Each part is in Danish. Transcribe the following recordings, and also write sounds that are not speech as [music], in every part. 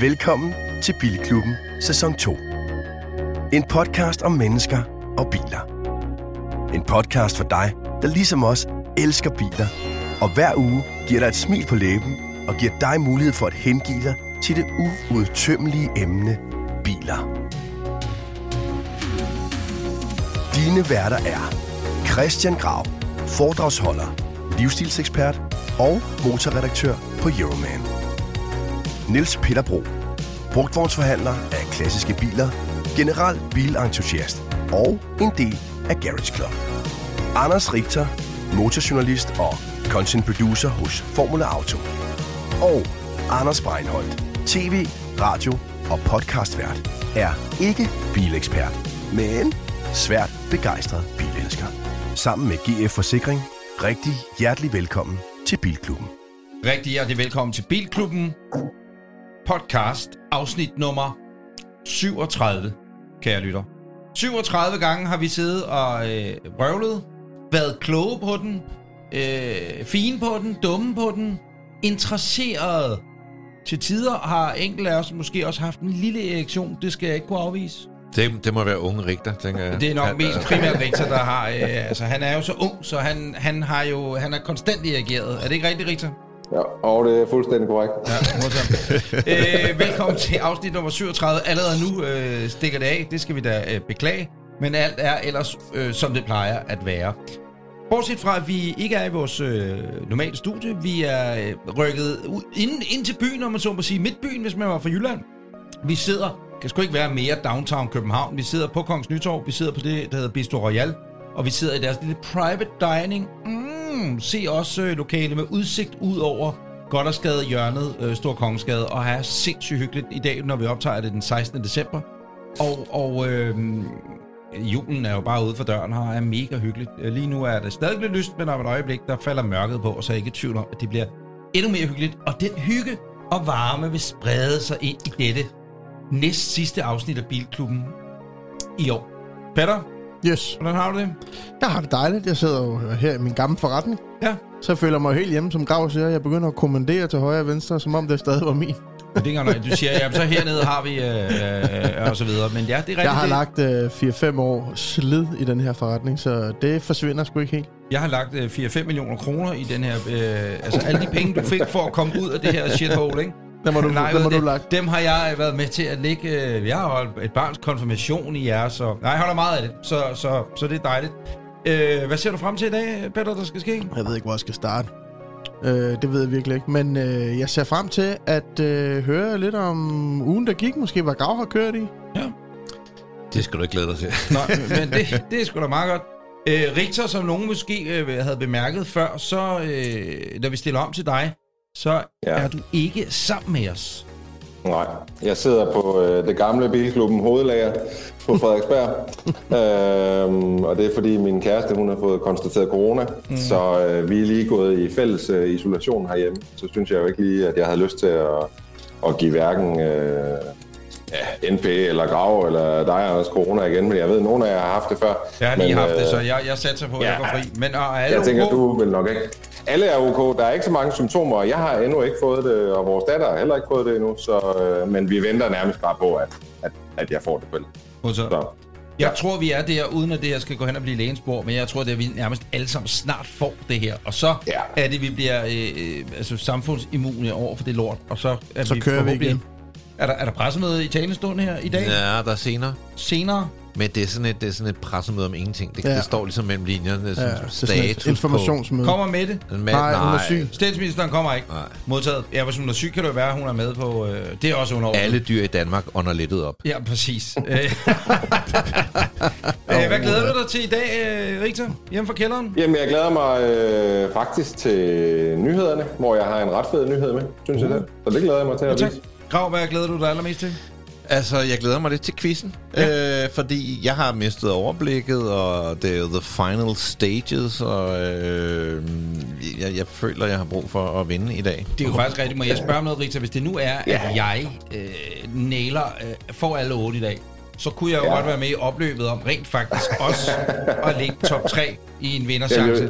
Velkommen til Bilklubben sæson 2. En podcast om mennesker og biler. En podcast for dig, der ligesom os elsker biler, og hver uge giver dig et smil på læben og giver dig mulighed for at hengive dig til det uudtømmelige emne biler. Dine værter er Christian Grav, foredragsholder, livsstilsekspert og motorredaktør på Euroman. Niels Peter Bro, brugtvognsforhandler af klassiske biler, general bilentusiast og en del af Garage Club. Anders Richter, motorjournalist og content producer hos Formula Auto. Og Anders Breinholt, tv, radio og podcastvært, er ikke bilekspert, men svært begejstret bilelsker. Sammen med GF Forsikring, rigtig hjertelig velkommen til Bilklubben. Rigtig hjertelig velkommen til Bilklubben podcast, afsnit nummer 37, kære lytter. 37 gange har vi siddet og øh, røvlet, været kloge på den, øh, fine på den, dumme på den, interesseret. Til tider har enkelte af os måske også haft en lille erektion, det skal jeg ikke kunne afvise. Det, det må være unge Rigter, tænker jeg. Det er nok mest [laughs] primært Richter, der har... Øh, altså, han er jo så ung, så han, han har jo han er konstant reageret. Er det ikke rigtigt, Richter? Ja, og det er fuldstændig korrekt. Ja, [laughs] øh, velkommen til afsnit nummer 37. Allerede nu øh, stikker det af, det skal vi da øh, beklage. Men alt er ellers, øh, som det plejer at være. Bortset fra, at vi ikke er i vores øh, normale studie. Vi er øh, rykket ud, ind, ind til byen, om man så må sige. Midtbyen, hvis man var fra Jylland. Vi sidder, kan sgu ikke være mere downtown København. Vi sidder på Kongens Nytorv. Vi sidder på det, der hedder Bistro Royal. Og vi sidder i deres lille private dining. Mm, se også øh, lokale med udsigt ud over Goddersgade hjørnet, øh, Stor Kongensgade, og her er sindssygt hyggeligt i dag, når vi optager det den 16. december. Og, og øh, julen er jo bare ude for døren her, er mega hyggeligt. Øh, lige nu er det stadig lidt lyst, men om et øjeblik, der falder mørket på, og så er jeg ikke i tvivl om, at det bliver endnu mere hyggeligt. Og den hygge og varme vil sprede sig ind i dette næst sidste afsnit af Bilklubben i år. Peter, Yes. hvordan har du det? Jeg har det dejligt. Jeg sidder jo her i min gamle forretning. Ja. Så jeg føler mig helt hjemme, som Grav siger. Jeg begynder at kommandere til højre og venstre, som om det stadig var min. Men det er ikke. Du siger, ja, så hernede har vi, øh, øh, og så videre. Men ja, det er rigtigt. Jeg har lagt øh, 4-5 år slid i den her forretning, så det forsvinder sgu ikke helt. Jeg har lagt øh, 4-5 millioner kroner i den her... Øh, altså alle de penge, du fik for at komme ud af det her shithole, ikke? Den må du, [laughs] Nej, den må det, du lagt. Dem har jeg været med til at lægge... Øh, jeg har holdt et barns konfirmation i jer, så... Nej, jeg holder meget af det, så, så, så det er dejligt. Øh, hvad ser du frem til i dag, Peter, der skal ske? Jeg ved ikke, hvor jeg skal starte. Øh, det ved jeg virkelig ikke. Men øh, jeg ser frem til at øh, høre lidt om ugen, der gik. Måske, hvad Grav har kørt i. Det skal du ikke glæde dig til. Nå, [laughs] men det, det er sgu da meget godt. Øh, Richter, som nogen måske øh, havde bemærket før, så øh, når vi stiller om til dig, så ja. Er du ikke sammen med os. Nej, jeg sidder på øh, det gamle bilklubben Hovedlager på [laughs] Frederiksberg. øhm, og det er fordi min kæreste hun har fået konstateret corona. Mm. Så øh, vi er lige gået i fælles øh, isolation herhjemme. Så synes jeg jo ikke lige, at jeg havde lyst til at, at give hverken øh, ja, NP eller Grav eller dig, Anders, corona igen. Men jeg ved, at nogle af jer har haft det før. Jeg har lige men, haft det, øh, så jeg, jeg satser på, at ja. jeg går fri. Men er alle Jeg tænker, ok? du vil nok ikke. Alle er ok. Der er ikke så mange symptomer. Jeg har endnu ikke fået det, og vores datter har heller ikke fået det endnu. Så, øh, men vi venter nærmest bare på, at, at, at jeg får det vel. Modtaget. Så, Jeg tror, vi er der, uden at det her skal gå hen og blive lægens bord, men jeg tror, at vi nærmest alle sammen snart får det her. Og så Ja. er det, vi bliver øh, øh, altså samfundsimmune over for det lort. Og så, er Så kører vi igen. Er der, er der pressemøde i talestund her i dag? Ja, der er senere. Senere? Men det er sådan et, det er sådan et pressemøde om ingenting. Det, Ja. ja. det står ligesom mellem linjerne. Det er Ja, sådan det er sådan et status informationsmøde. Kommer med det? På, med, Nej, hun er syg. Statsministeren kommer ikke. Nej. Modtaget. Ja, hvis hun er syg, kan det jo være, at hun er med på... Øh, det er også under Alle dyr i Danmark ånder lettet op. Ja, præcis. [laughs] Øh, øh, Hvad glæder du dig til i dag, øh, Richter? Hjemme fra kælderen? jamen, jeg glæder mig øh, faktisk til nyhederne, hvor jeg har en ret fed nyhed med, synes jeg det. Så det glæder jeg mig til Ja, at tak. vise. Grav, hvad glæder du dig allermest til? Altså, jeg glæder mig lidt til quizzen, ja. øh, fordi jeg har mistet overblikket, og det er jo the final stages, og øh, jeg, jeg føler, jeg har brug for at vinde i dag. Det er jo faktisk rigtigt. Må jeg spørge om noget, Rita? Hvis det nu er, at jeg øh, nailer, øh, får alle otte i dag, så kunne jeg jo ja. Ja. godt være med i opløbet om rent faktisk [laughs] også at ligge top 3 i en vinderchance.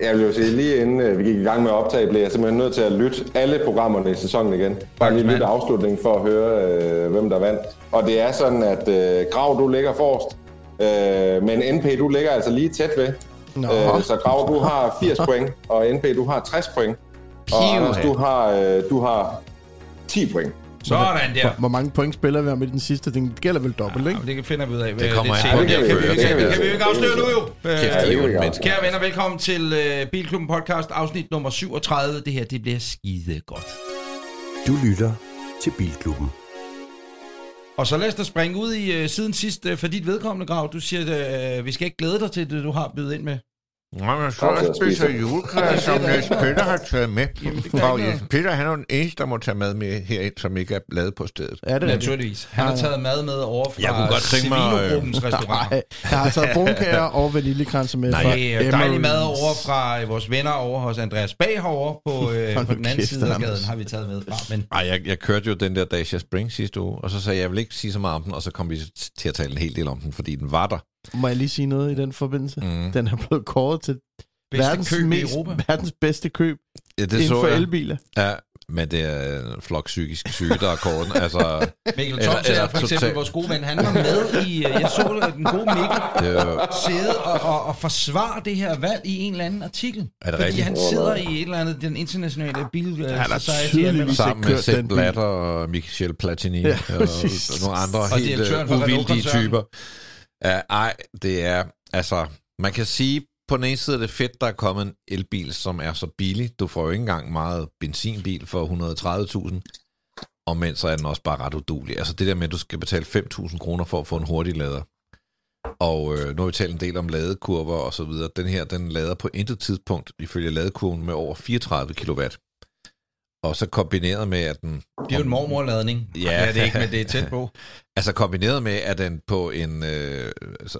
Jeg, vil jo sige, lige inden øh, vi gik i gang med at optage, blev jeg simpelthen nødt til at lytte alle programmerne i sæsonen igen. Bare lige lytte afslutningen for at høre, øh, hvem der vandt. Og det er sådan, at øh, Grav, du ligger forrest. Øh, men NP, du ligger altså lige tæt ved. Nå. Øh, så Grav, du har 80 [laughs] point, og NP, du har 60 point. Og Anders, du har, øh, du har 10 point. Sådan der. Hvor, hvor mange point spiller vi om i den sidste? Den gælder vel dobbelt, ikke? Ja, det finder vi ud af. Det kommer an på, det kan, vi, kan, til. vi, kan vi jo ikke afsløre nu jo. Øh, Kæft, det mennesker. Kære venner, velkommen til uh, Bilklubben Podcast, afsnit nummer 37. Det her, det bliver skide godt. Du lytter til Bilklubben. Og så lad os da springe ud i uh, siden sidst uh, for dit vedkommende, Grav. Du siger, at uh, vi skal ikke glæde dig til det, du har bydet ind med. Nå, men så at spiser spise. juleklæder, [laughs] som Niels Peter har taget med. Og Niels Peter, han er den eneste, der må tage mad med herind, som ikke er lavet på stedet. Ja, det er det. Naturligvis. Han har taget mad med over fra Jeg kunne godt tænke mig, øh, Sevino-gruppens restaurant. Nej, jeg har taget [laughs] brunkager og vaniljekranser med Nej, fra Det er dejlig mad over fra øh, vores venner over hos Andreas Bag herovre på, [laughs] øh, på den anden side af gaden, har vi taget med fra. Men Ej, jeg, jeg kørte jo den der Dacia Spring sidste uge, og så sagde jeg, jeg vil ikke sige så meget om den, og så kom vi til at tale en hel del om den, fordi den var der. Må jeg lige sige noget i den forbindelse? Mm. Den er blevet kåret til bedste verdens, køb i mest, Europa. verdens bedste køb Ja, det inden så for jeg. elbiler. Ja, men det er en flok psykisk syge, der er korten. [laughs] Altså, Mikkel Thoms er for eksempel total- vores gode ven. Han var med i, øh, jeg så den gode Mikkel, det er jo, sidde og, og, og forsvare det her valg i en eller anden artikel. Er det fordi rigtigt? han sidder i et eller andet, den internationale bil uh, Han har society. tydeligvis sammen med Sepp. Blatter og Michel Platini Ja, ja, og præcis. nogle andre Og helt uh, uvildige typer. Ja, ej, det er, altså, man kan sige, på den ene side er det fedt, der er kommet en elbil, som er så billig. Du får jo ikke engang meget benzinbil for 130.000, og men så er den også bare ret udulig. Altså det der med, at du skal betale 5.000 kroner for at få en hurtig lader. Og øh, nu har vi talt en del om ladekurver og så videre. Den her, den lader på intet tidspunkt, ifølge ladekurven, med over 34 kW. Og så kombineret med, at den... Det er jo en mormorladning. Ja. det er ikke, men det er tæt på. [laughs] Altså kombineret med, at den på en øh,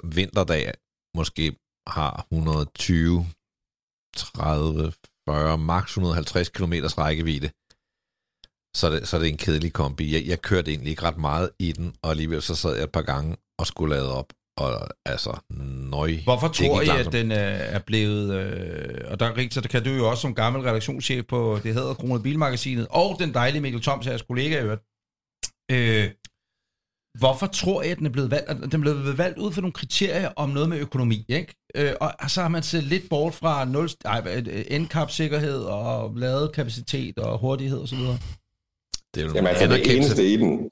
vinterdag måske har 120, 30, 40, maks 150 km rækkevidde, så er, det, så er det en kedelig kombi. Jeg, jeg kørte egentlig ikke ret meget i den, og alligevel så sad jeg et par gange og skulle lade op. Og altså, nøj. Hvorfor tror I, at den øh, er blevet... Øh, og der, Rik, så kan du jo også som gammel redaktionschef på det hedder Kronet Bilmagasinet, og den dejlige Mikkel Toms, jeres kollega øvrigt. Øh, hvorfor tror I, at den er blevet valgt? At Den er blevet valgt ud for nogle kriterier om noget med økonomi, ikke? Øh, og så har man set lidt bort fra 0, ej, NCAP-sikkerhed og ladekapacitet og hurtighed osv. Det er jo en Jamen altså, det eneste i den...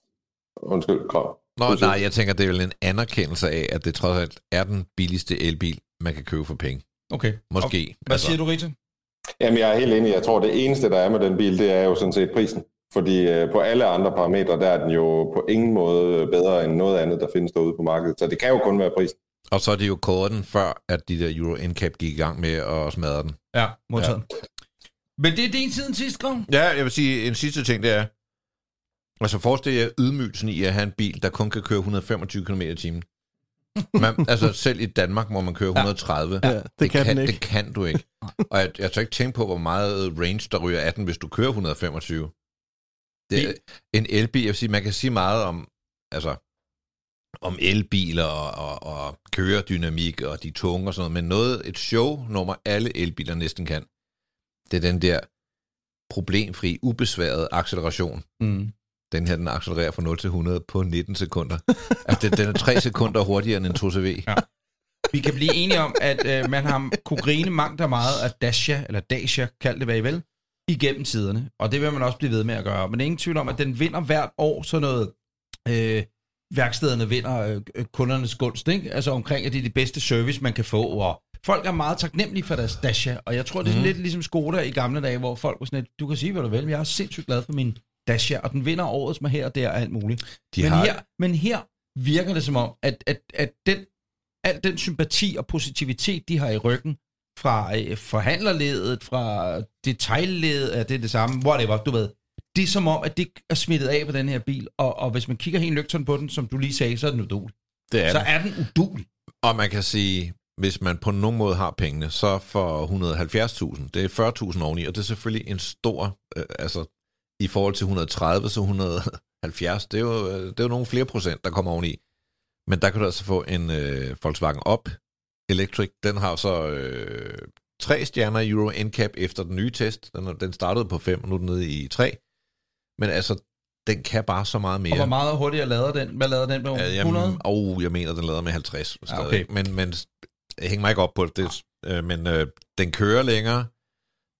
Undskyld, Krav. Nå, nej, jeg tænker, det er vel en anerkendelse af, at det trods alt er den billigste elbil, man kan købe for penge. Okay. Måske. Og, hvad siger du, Rita? Jamen, jeg er helt enig. Jeg tror, det eneste, der er med den bil, det er jo sådan set prisen. Fordi øh, på alle andre parametre, der er den jo på ingen måde bedre end noget andet, der findes derude på markedet. Så det kan jo kun være prisen. Og så er det jo kåret før at de der Euro NCAP gik i gang med at smadre den. Ja, modtaget. Ja. Men det er din siden sidst, Grav? Ja, jeg vil sige, en sidste ting, det er, altså forestil jer ydmygelsen i at have en bil, der kun kan køre 125 km i timen. Man, [laughs] altså selv i Danmark må man køre 130. Ja, det kan den ikke. Det kan du ikke. Og jeg, jeg tør ikke tænke på, hvor meget range der ryger af den, hvis du kører 125. Det er en elbil, jeg vil sige, man kan sige meget om, altså, om elbiler og, og, og køredynamik og de tunge og sådan noget, men noget, et show, nummer alle elbiler næsten kan, det er den der problemfri, ubesværet acceleration. Mm. Den her, den accelererer fra 0 til 100 på 19 sekunder. altså, den, den er 3 sekunder hurtigere end en 2CV. Ja. Vi kan blive enige om, at øh, man har kunne grine mangt og meget af Dacia, eller Dacia, kald det hvad I vil, igennem tiderne. Og det vil man også blive ved med at gøre. Men er ingen tvivl om, at den vinder hvert år sådan noget... Øh, værkstederne vinder øh, øh, kundernes gunst, ikke? Altså omkring, at det er det bedste service, man kan få, og folk er meget taknemmelige for deres Dacia, og jeg tror, det er Mhm. lidt ligesom Skoda i gamle dage, hvor folk var sådan lidt, du kan sige, hvad du vil, men jeg er sindssygt glad for min Dacia, og den vinder årets med her og der og alt muligt. De men, har, her, men her virker det som om, at, at, at den, al den sympati og positivitet, de har i ryggen, fra øh, forhandlerledet, fra detaljledet, er det det samme, whatever, du ved. Det er som om, at det er smittet af på den her bil, og, og hvis man kigger helt nøgtern på den, som du lige sagde, så er den udulig. det er Så den. er den udulig. Og man kan sige, hvis man på nogen måde har pengene, så for 170.000, det er 40.000 oveni, og det er selvfølgelig en stor, øh, altså i forhold til 130, så 170, det er jo, øh, det er jo nogle flere procent, der kommer oveni. Men der kan du altså få en øh, Volkswagen Up Electric, den har så øh, tre stjerner i Euro NCAP efter den nye test. Den, den startede på 5, og nu er den nede i 3. Men altså, den kan bare så meget mere. Og hvor meget hurtigere lader den? Hvad lader den med? Ja, 100? jamen, oh, jeg mener, den lader med 50. Ja, stadig. okay. Men, men jeg hænger mig ikke op på det. det øh, men øh, den kører længere.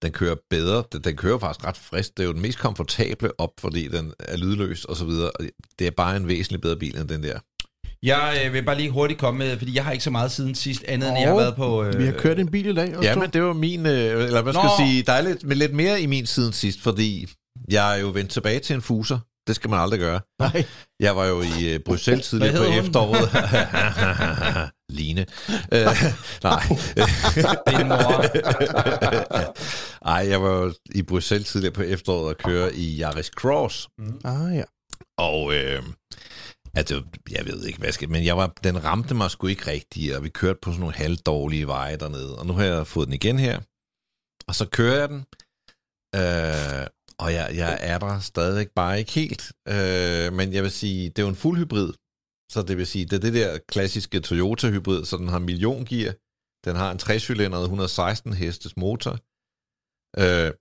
Den kører bedre. Den, den kører faktisk ret frisk. Det er jo den mest komfortable op, fordi den er lydløs og så videre. Det er bare en væsentlig bedre bil end den der. Jeg øh, vil bare lige hurtigt komme med, fordi jeg har ikke så meget siden sidst, andet end jeg har været på... Øh, Vi har kørt en bil i dag. Ja, to. men det var min, øh, eller hvad skal jeg sige, der er lidt, med lidt mere i min siden sidst, fordi jeg er jo vendt tilbage til en fuser. Det skal man aldrig gøre. Nej. Jeg var jo i øh, Bruxelles tidligere på efteråret. [laughs] [laughs] Line. [laughs] Øh, nej. [laughs] Din mor. [laughs] Ej, jeg var i Bruxelles tidligere på efteråret og køre i Yaris Cross. Ah, ja. Og øh, altså, jeg ved ikke, hvad skal, men jeg var, den ramte mig sgu ikke rigtigt, og vi kørte på sådan nogle halvdårlige veje dernede. Og nu har jeg fået den igen her, og så kører jeg den, øh, og jeg, jeg er der stadigvæk bare ikke helt. Øh, men jeg vil sige, det er jo en fuld hybrid, så det vil sige, det er det der klassiske Toyota-hybrid, så den har milliongear, den har en 3-cylindret 116 hestes motor, øh,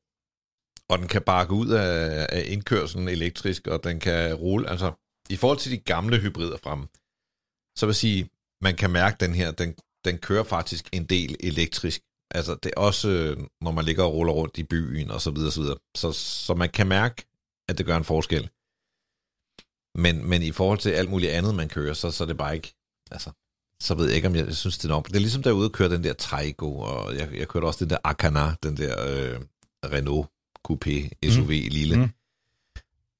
og den kan bakke ud af, af indkørselen elektrisk, og den kan rulle, altså i forhold til de gamle hybrider frem, så vil sige, man kan mærke den her, den, den kører faktisk en del elektrisk. Altså det er også, øh, når man ligger og ruller rundt i byen og så videre, så videre. Så, så man kan mærke, at det gør en forskel. Men, men i forhold til alt muligt andet, man kører, så, så er det bare ikke, altså, så ved jeg ikke, om jeg synes, det er nok. Det er ligesom derude at køre den der Taigo, og jeg, jeg kørte også den der Akana, den der øh, Renault Coupé SUV mm. lille. Mm. Mm.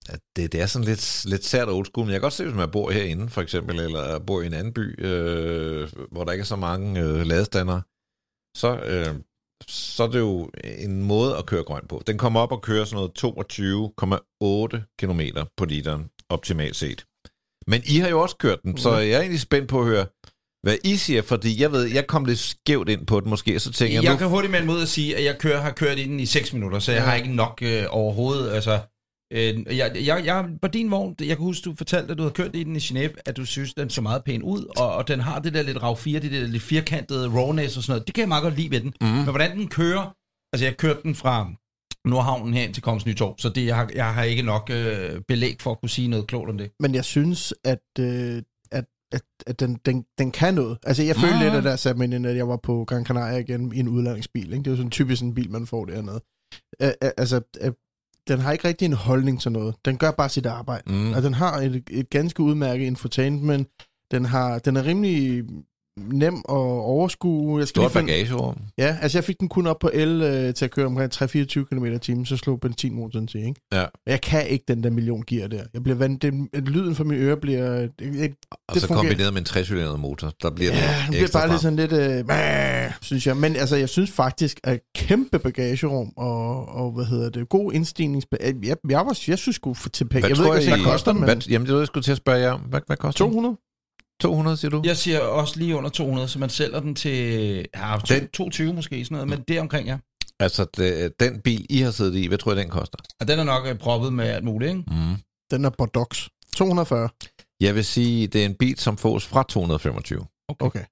At det, det er sådan lidt, lidt sært old school, men jeg kan godt se, hvis man bor herinde, for eksempel, eller bor i en anden by, øh, hvor der ikke er så mange øh, ladestander, så, øh, så er det jo en måde at køre grønt på. Den kommer op og kører sådan noget 22,8 km på literen, optimalt set. Men I har jo også kørt den, så jeg er egentlig spændt på at høre, hvad I siger, fordi jeg ved, jeg kom lidt skævt ind på den måske, så tænker jeg, Jeg nu, kan hurtigt med en måde at sige, at jeg kører, har kørt i den i 6 minutter, så jeg Ja. har ikke nok øh, overhovedet. Altså, øh, jeg, jeg, jeg, på din vogn, jeg kan huske, du fortalte, at du havde kørt i den i Genève, at du synes, den så meget pæn ud, og, og den har det der lidt rav 4, det der lidt firkantede rawness og sådan noget. Det kan jeg meget godt lide ved den. Mm. Men hvordan den kører, altså jeg kørte den fra Nordhavnen hen til Kongens Nytorv, så det, jeg, har, jeg har ikke nok øh, belæg for at kunne sige noget klogt om det. Men jeg synes, at, øh, at, at, at den, den, den kan noget. Altså, jeg følte Mhm. lidt, at der satte mig ind, at jeg var på Gran Canaria igen i en udlandingsbil. Ikke? Det er jo sådan typisk en bil, man får dernede. Øh, altså, den har ikke rigtig en holdning til noget. Den gør bare sit arbejde. Mm. Og den har et, et ganske udmærket infotainment. Den, har, den er rimelig nem at overskue. Jeg skal stort finde, bagagerum. Ja, altså jeg fik den kun op på el øh, til at køre omkring 3-24 km i timen, så slog benzinmotoren til, ikke? Ja. Jeg kan ikke den der million gear der. Jeg bliver vant, det, lyden fra mine ører bliver... Det, det, Og så fungerer. kombineret med en 3 motor, der bliver Ja, det bliver bare lidt frem. sådan lidt, øh, mæh, synes jeg. Men altså, jeg synes faktisk, at kæmpe bagagerum og, og hvad hedder det, god indstignings... Jeg, jeg, jeg, var, jeg synes sgu for til penge. Hvad Jeg ved ikke, hvad I- det koster, men Hvad, jamen, det det, jeg skulle til at spørge jer om. Hvad, hvad koster den? 200? 200, siger du? Jeg siger også lige under 200, så man sælger den til ja, to, Den- 22 måske, sådan noget, men det er omkring, ja. Altså, det, den bil, I har siddet i, hvad tror jeg, den koster? Og den er nok øh, proppet med alt muligt, ikke? Mm. Den er Bordeaux. 240. Jeg vil sige, det er en bil, som fås fra 225. Okay.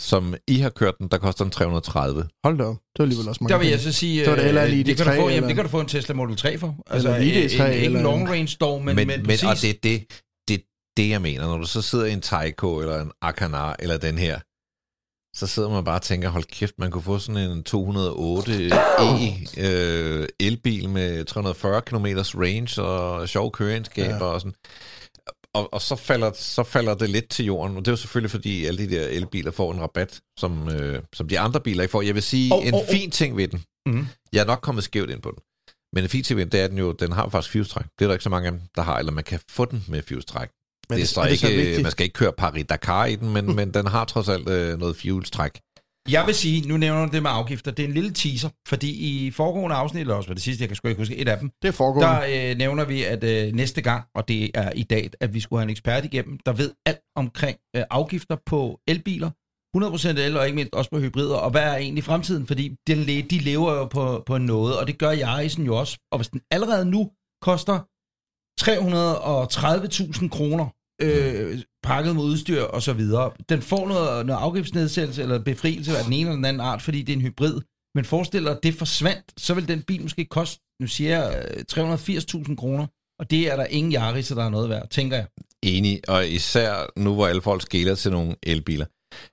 Som I har kørt den, der koster den 330. Hold da op. Det var alligevel også mange Der vil jeg så sige, Så er det heller øh, lige det, kan ID3 du få, jamen, eller- det kan du få en Tesla Model 3 for. Altså, Eller lige øh, ID3 en, ikke eller en long en- range dog, men, men, men, men præcis. og det er det, det, jeg mener. Når du så sidder i en Taiko, eller en Akanar, eller den her, så sidder man bare og tænker, hold kæft, man kunne få sådan en 208 E øh, elbil med 340 km range og sjov køreegenskaber Ja. og sådan. Og, og så, falder, så falder det lidt til jorden. Og det er jo selvfølgelig, fordi alle de der elbiler får en rabat, som, øh, som de andre biler ikke får. Jeg vil sige, oh, en oh, fin ting ved den. Mhm. Jeg er nok kommet skævt ind på den. Men en fin ting ved den, det er den jo, den har faktisk fuse-træk. Det er der ikke så mange af dem, der har, eller man kan få den med fuse-træk. Men det er så er det så ikke, vigtigt? man skal ikke køre Paris-Dakar i den, men, men den har trods alt øh, noget fuel-træk. Jeg vil sige, nu nævner du det med afgifter, det er en lille teaser, fordi i foregående afsnit, eller også var det sidste, jeg kan sgu ikke huske, et af dem, Det er foregående. der øh, nævner vi, at øh, næste gang, og det er i dag, at vi skulle have en ekspert igennem, der ved alt omkring øh, afgifter på elbiler, 100% el, og ikke mindst også på hybrider, og hvad er egentlig fremtiden, fordi le- de lever jo på, på noget, og det gør jeg sådan jo også, og hvis den allerede nu koster 330.000 kroner, øh, pakket med udstyr og så videre. Den får noget, noget afgiftsnedsættelse eller befrielse af den ene eller den anden art, fordi det er en hybrid. Men forestil dig, at det forsvandt, så vil den bil måske koste, nu siger jeg, øh, 380.000 kroner. Og det er der ingen Yaris, der er noget værd, tænker jeg. Enig, og især nu, hvor alle folk skæler til nogle elbiler.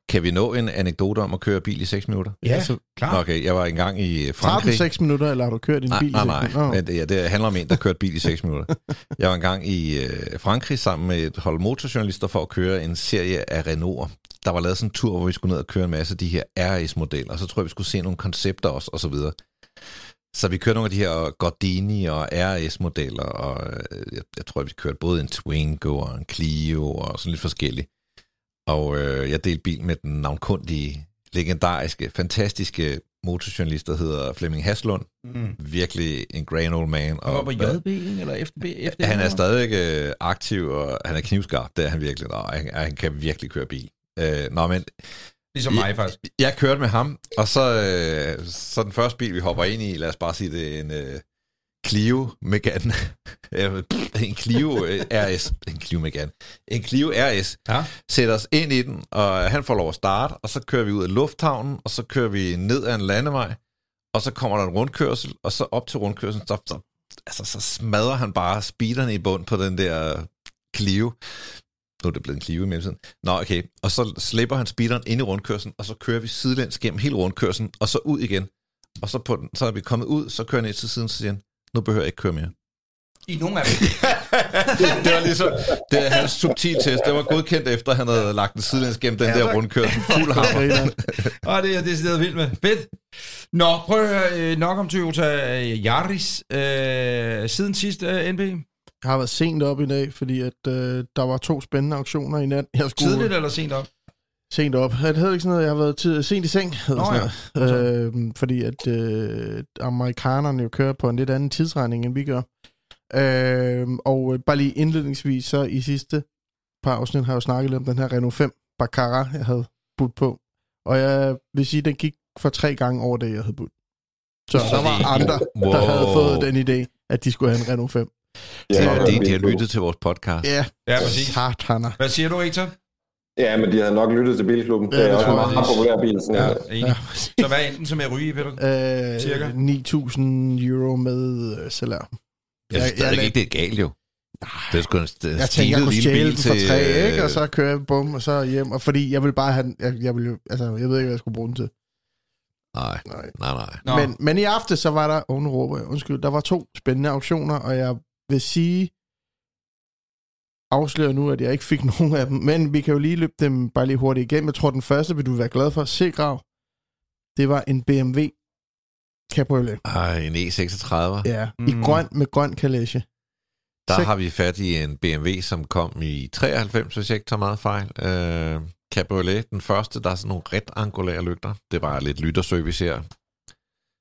Kan vi nå en anekdote om at køre bil i 6 minutter? Ja, så klart. Okay, jeg var engang i Tager Frankrig. den 6 minutter, eller har du kørt din Nej, bil? i nej, seks nej. minutter? Nå. Men det, ja, det handler om en, der kørte bil i 6 minutter. [laughs] Jeg var engang i øh, Frankrig sammen med et hold motorjournalister for at køre en serie af Renault. Der var lavet sådan en tur, hvor vi skulle ned og køre en masse af de her RS-modeller, og så tror jeg, vi skulle se nogle koncepter også, og så videre. Så vi kørte nogle af de her Gordini og RS-modeller, og øh, jeg, jeg tror, vi kørte både en Twingo og en Clio og sådan lidt forskelligt. Og øh, jeg delte bil med den navnkundige, legendariske, fantastiske motorjournalist, der hedder Flemming Haslund. Mm. Virkelig en grand old man. Og var på ikke? Eller FDB? FDB Han er stadig øh, aktiv, og han er knivskarp, det er han virkelig, og han, han kan virkelig køre bil. Øh, nå, men Ligesom mig, faktisk. jeg kørte med ham, og så, øh, så den første bil, vi hopper ind i, lad os bare sige, det er en øh, Clio Megane. Øh, [laughs] en Clio øh, RS. En Clio Megane. En Clio RS. Ja. Sætter os ind i den, og han får lov at starte, og så kører vi ud af lufthavnen, og så kører vi ned ad en landevej, og så kommer der en rundkørsel, og så op til rundkørselen, så, så, altså, så smadrer han bare speederne i bund på den der Clio. Nu er det blevet en Clio i mellemtiden. Nå, okay. Og så slipper han speederen ind i rundkørslen, og så kører vi sidelæns gennem hele rundkørslen, og så ud igen. Og så, på den, så er vi kommet ud, så kører han ned til siden, så siger han, nu behøver jeg ikke køre mere. I nogle af dem. [laughs] det var ligesom, det er hans subtiltest. Det var godkendt efter, at han havde lagt den sidelæns gennem den der rundkørsel. [laughs] Fuld hammer. Og det er det er vildt med. Fedt. Nå, prøv at høre øh, nok om Toyota øh, Yaris. Øh, siden sidst, øh, NB. Jeg har været sent op i dag, fordi at, øh, der var to spændende auktioner i nat. Jeg skulle Tidligt eller sent op? Sent op. Det hedder ikke sådan noget, jeg har været tid, sent i seng, hedder Nå sådan noget. Øh, fordi at øh, amerikanerne jo kører på en lidt anden tidsregning, end vi gør. Øh, og bare lige indledningsvis, så i sidste par afsnit har jeg jo snakket lidt om den her Renault 5 Baccara, jeg havde budt på. Og jeg vil sige, den gik for tre gange over det, jeg havde budt. Så der var andre, Wow. der havde fået den idé, at de skulle have en Renault 5. Det er nok fordi, en de har lyttet til vores podcast. Ja, Ja, præcis. sataner. Hvad siger du, Victor? Ja, men de havde nok lyttet til bilklubben. Ja, det er det også tror en jeg meget også. populær bil. Sådan Ja, ja. Så hvad er enten som er ryge i, Peter? Øh, Cirka? 9.000 euro med øh, salær. Jeg synes stadig ikke, det er galt jo. Det er sgu en st- Jeg tænkte, jeg kunne stjæle den for tre, ikke? øh, Og så køre jeg bum, og så hjem. Og fordi jeg vil bare have den, jeg, jeg, vil, jo- altså, jeg ved ikke, hvad jeg skulle bruge den til. Nej, Nej. nej, nej. Men, men i aften, så var der, oh, råber jeg, undskyld, der var to spændende auktioner, og jeg vil sige, afslører nu, at jeg ikke fik [laughs] nogen af dem, men vi kan jo lige løbe dem bare lige hurtigt igennem. Jeg tror, den første vil du være glad for. Se, Grav. Det var en BMW Cabriolet. Ej, en E36. Ja, Mm. i grøn med grøn kalage. Der Så- har vi fat i en BMW, som kom i 93, hvis jeg ikke tager meget fejl. Øh, Cabriolet, den første, der er sådan nogle ret angulære lygter. Det var lidt lytterservice her.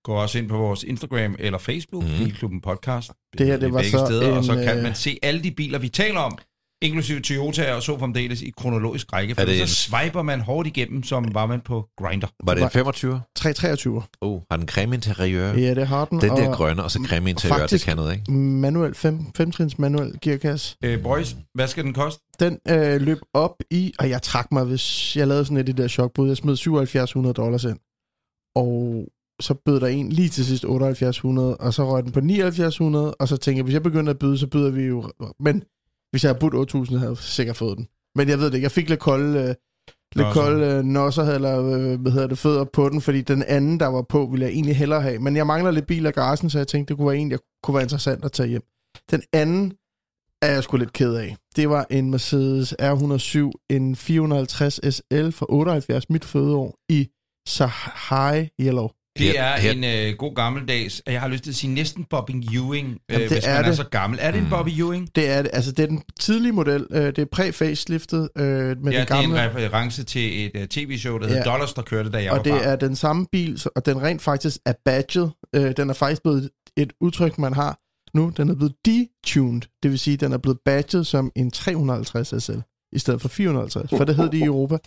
gå også ind på vores Instagram eller Facebook, mm. Bilklubben Podcast. Det her, det var så steder, og så en, kan øh, man se alle de biler, vi taler om, inklusive Toyota og så fremdeles i kronologisk række, for Er det så en- swiper man hårdt igennem, som var man på Grindr. Var det en Var- 25? 323. Oh, har den creme interiør? Ja, det har den. Den der og grønne, og så creme interiør, det faktisk- kan noget, ikke? manuel, fem, femtrins manuel gearkasse. Øh, boys, hvad skal den koste? Den øh, løb op i, og jeg trak mig, hvis jeg lavede sådan et af de der chokbud, jeg smed 7700 dollars ind. Og så bød der en lige til sidst 7800, og så røg den på 7900, og så tænkte jeg, hvis jeg begynder at byde, så byder vi jo... Men hvis jeg havde budt 8000, havde jeg sikkert fået den. Men jeg ved det ikke, jeg fik lidt kolde, øh, lidt kolde øh, nosser, eller øh, hvad hedder det, fødder på den, fordi den anden, der var på, ville jeg egentlig hellere have. Men jeg mangler lidt bil af garagen, så jeg tænkte, det kunne være en, jeg kunne være interessant at tage hjem. Den anden er jeg sgu lidt ked af. Det var en Mercedes R107, en 450 SL for 78, mit fødeår, i Sahai Yellow. Det er her- en øh, god gammeldags, jeg har lyst til at sige næsten Bobby Ewing, øh, Jamen, det hvis er man er det. så gammel. Er det en Mm. Bobby Ewing? Det er, det- altså, det er den tidlige model. Øh, det er præ-faceliftet øh, med ja, den det er gamle. en reference til et uh, tv-show, der Ja. Dollars, der kørte, da jeg og var det barn. er den samme bil, og den rent faktisk er badget. Øh, den er faktisk blevet et udtryk, man har nu. Den er blevet detuned, det vil sige, den er blevet badget som en 350 SL i stedet for 450, for det hed det i Europa.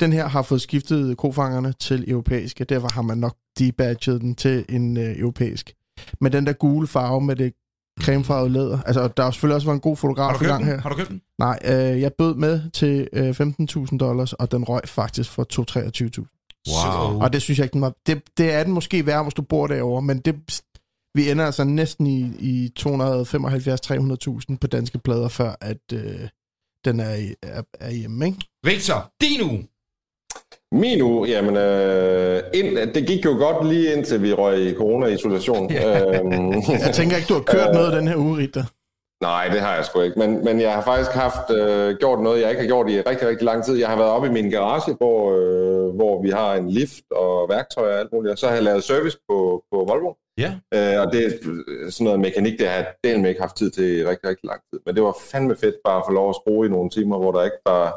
Den her har fået skiftet kofangerne til europæiske, derfor har man nok debadget den til en øh, europæisk. Med den der gule farve med det cremefarvede læder. Altså, der har selvfølgelig også været en god fotograf i gang den? her. Har du købt den? Nej, øh, jeg bød med til øh, 15.000 dollars, og den røg faktisk for 2-23.000. Wow. Og det synes jeg ikke, den var, det, det er den måske værd, hvis du bor derovre, men det, vi ender altså næsten i, i 275-300.000 på danske plader, før at øh, den er, i- er, er hjemme, ikke? Victor, din uge. Min uge, jamen, øh, ind, det gik jo godt lige indtil vi røg i corona-isolation. [laughs] Ja. Øhm, Jeg tænker ikke, du har kørt noget den her uge, Ritter. Nej, det har jeg sgu ikke. Men, men jeg har faktisk haft øh, gjort noget, jeg ikke har gjort i rigtig, rigtig lang tid. Jeg har været oppe i min garage, hvor, øh, hvor vi har en lift og værktøj og alt muligt. Og så har jeg lavet service på, på Volvo. Ja. Øh, og det er sådan noget mekanik, det har jeg delt ikke haft tid til i rigtig, rigtig lang tid. Men det var fandme fedt bare at få lov at skrue i nogle timer, hvor der ikke bare...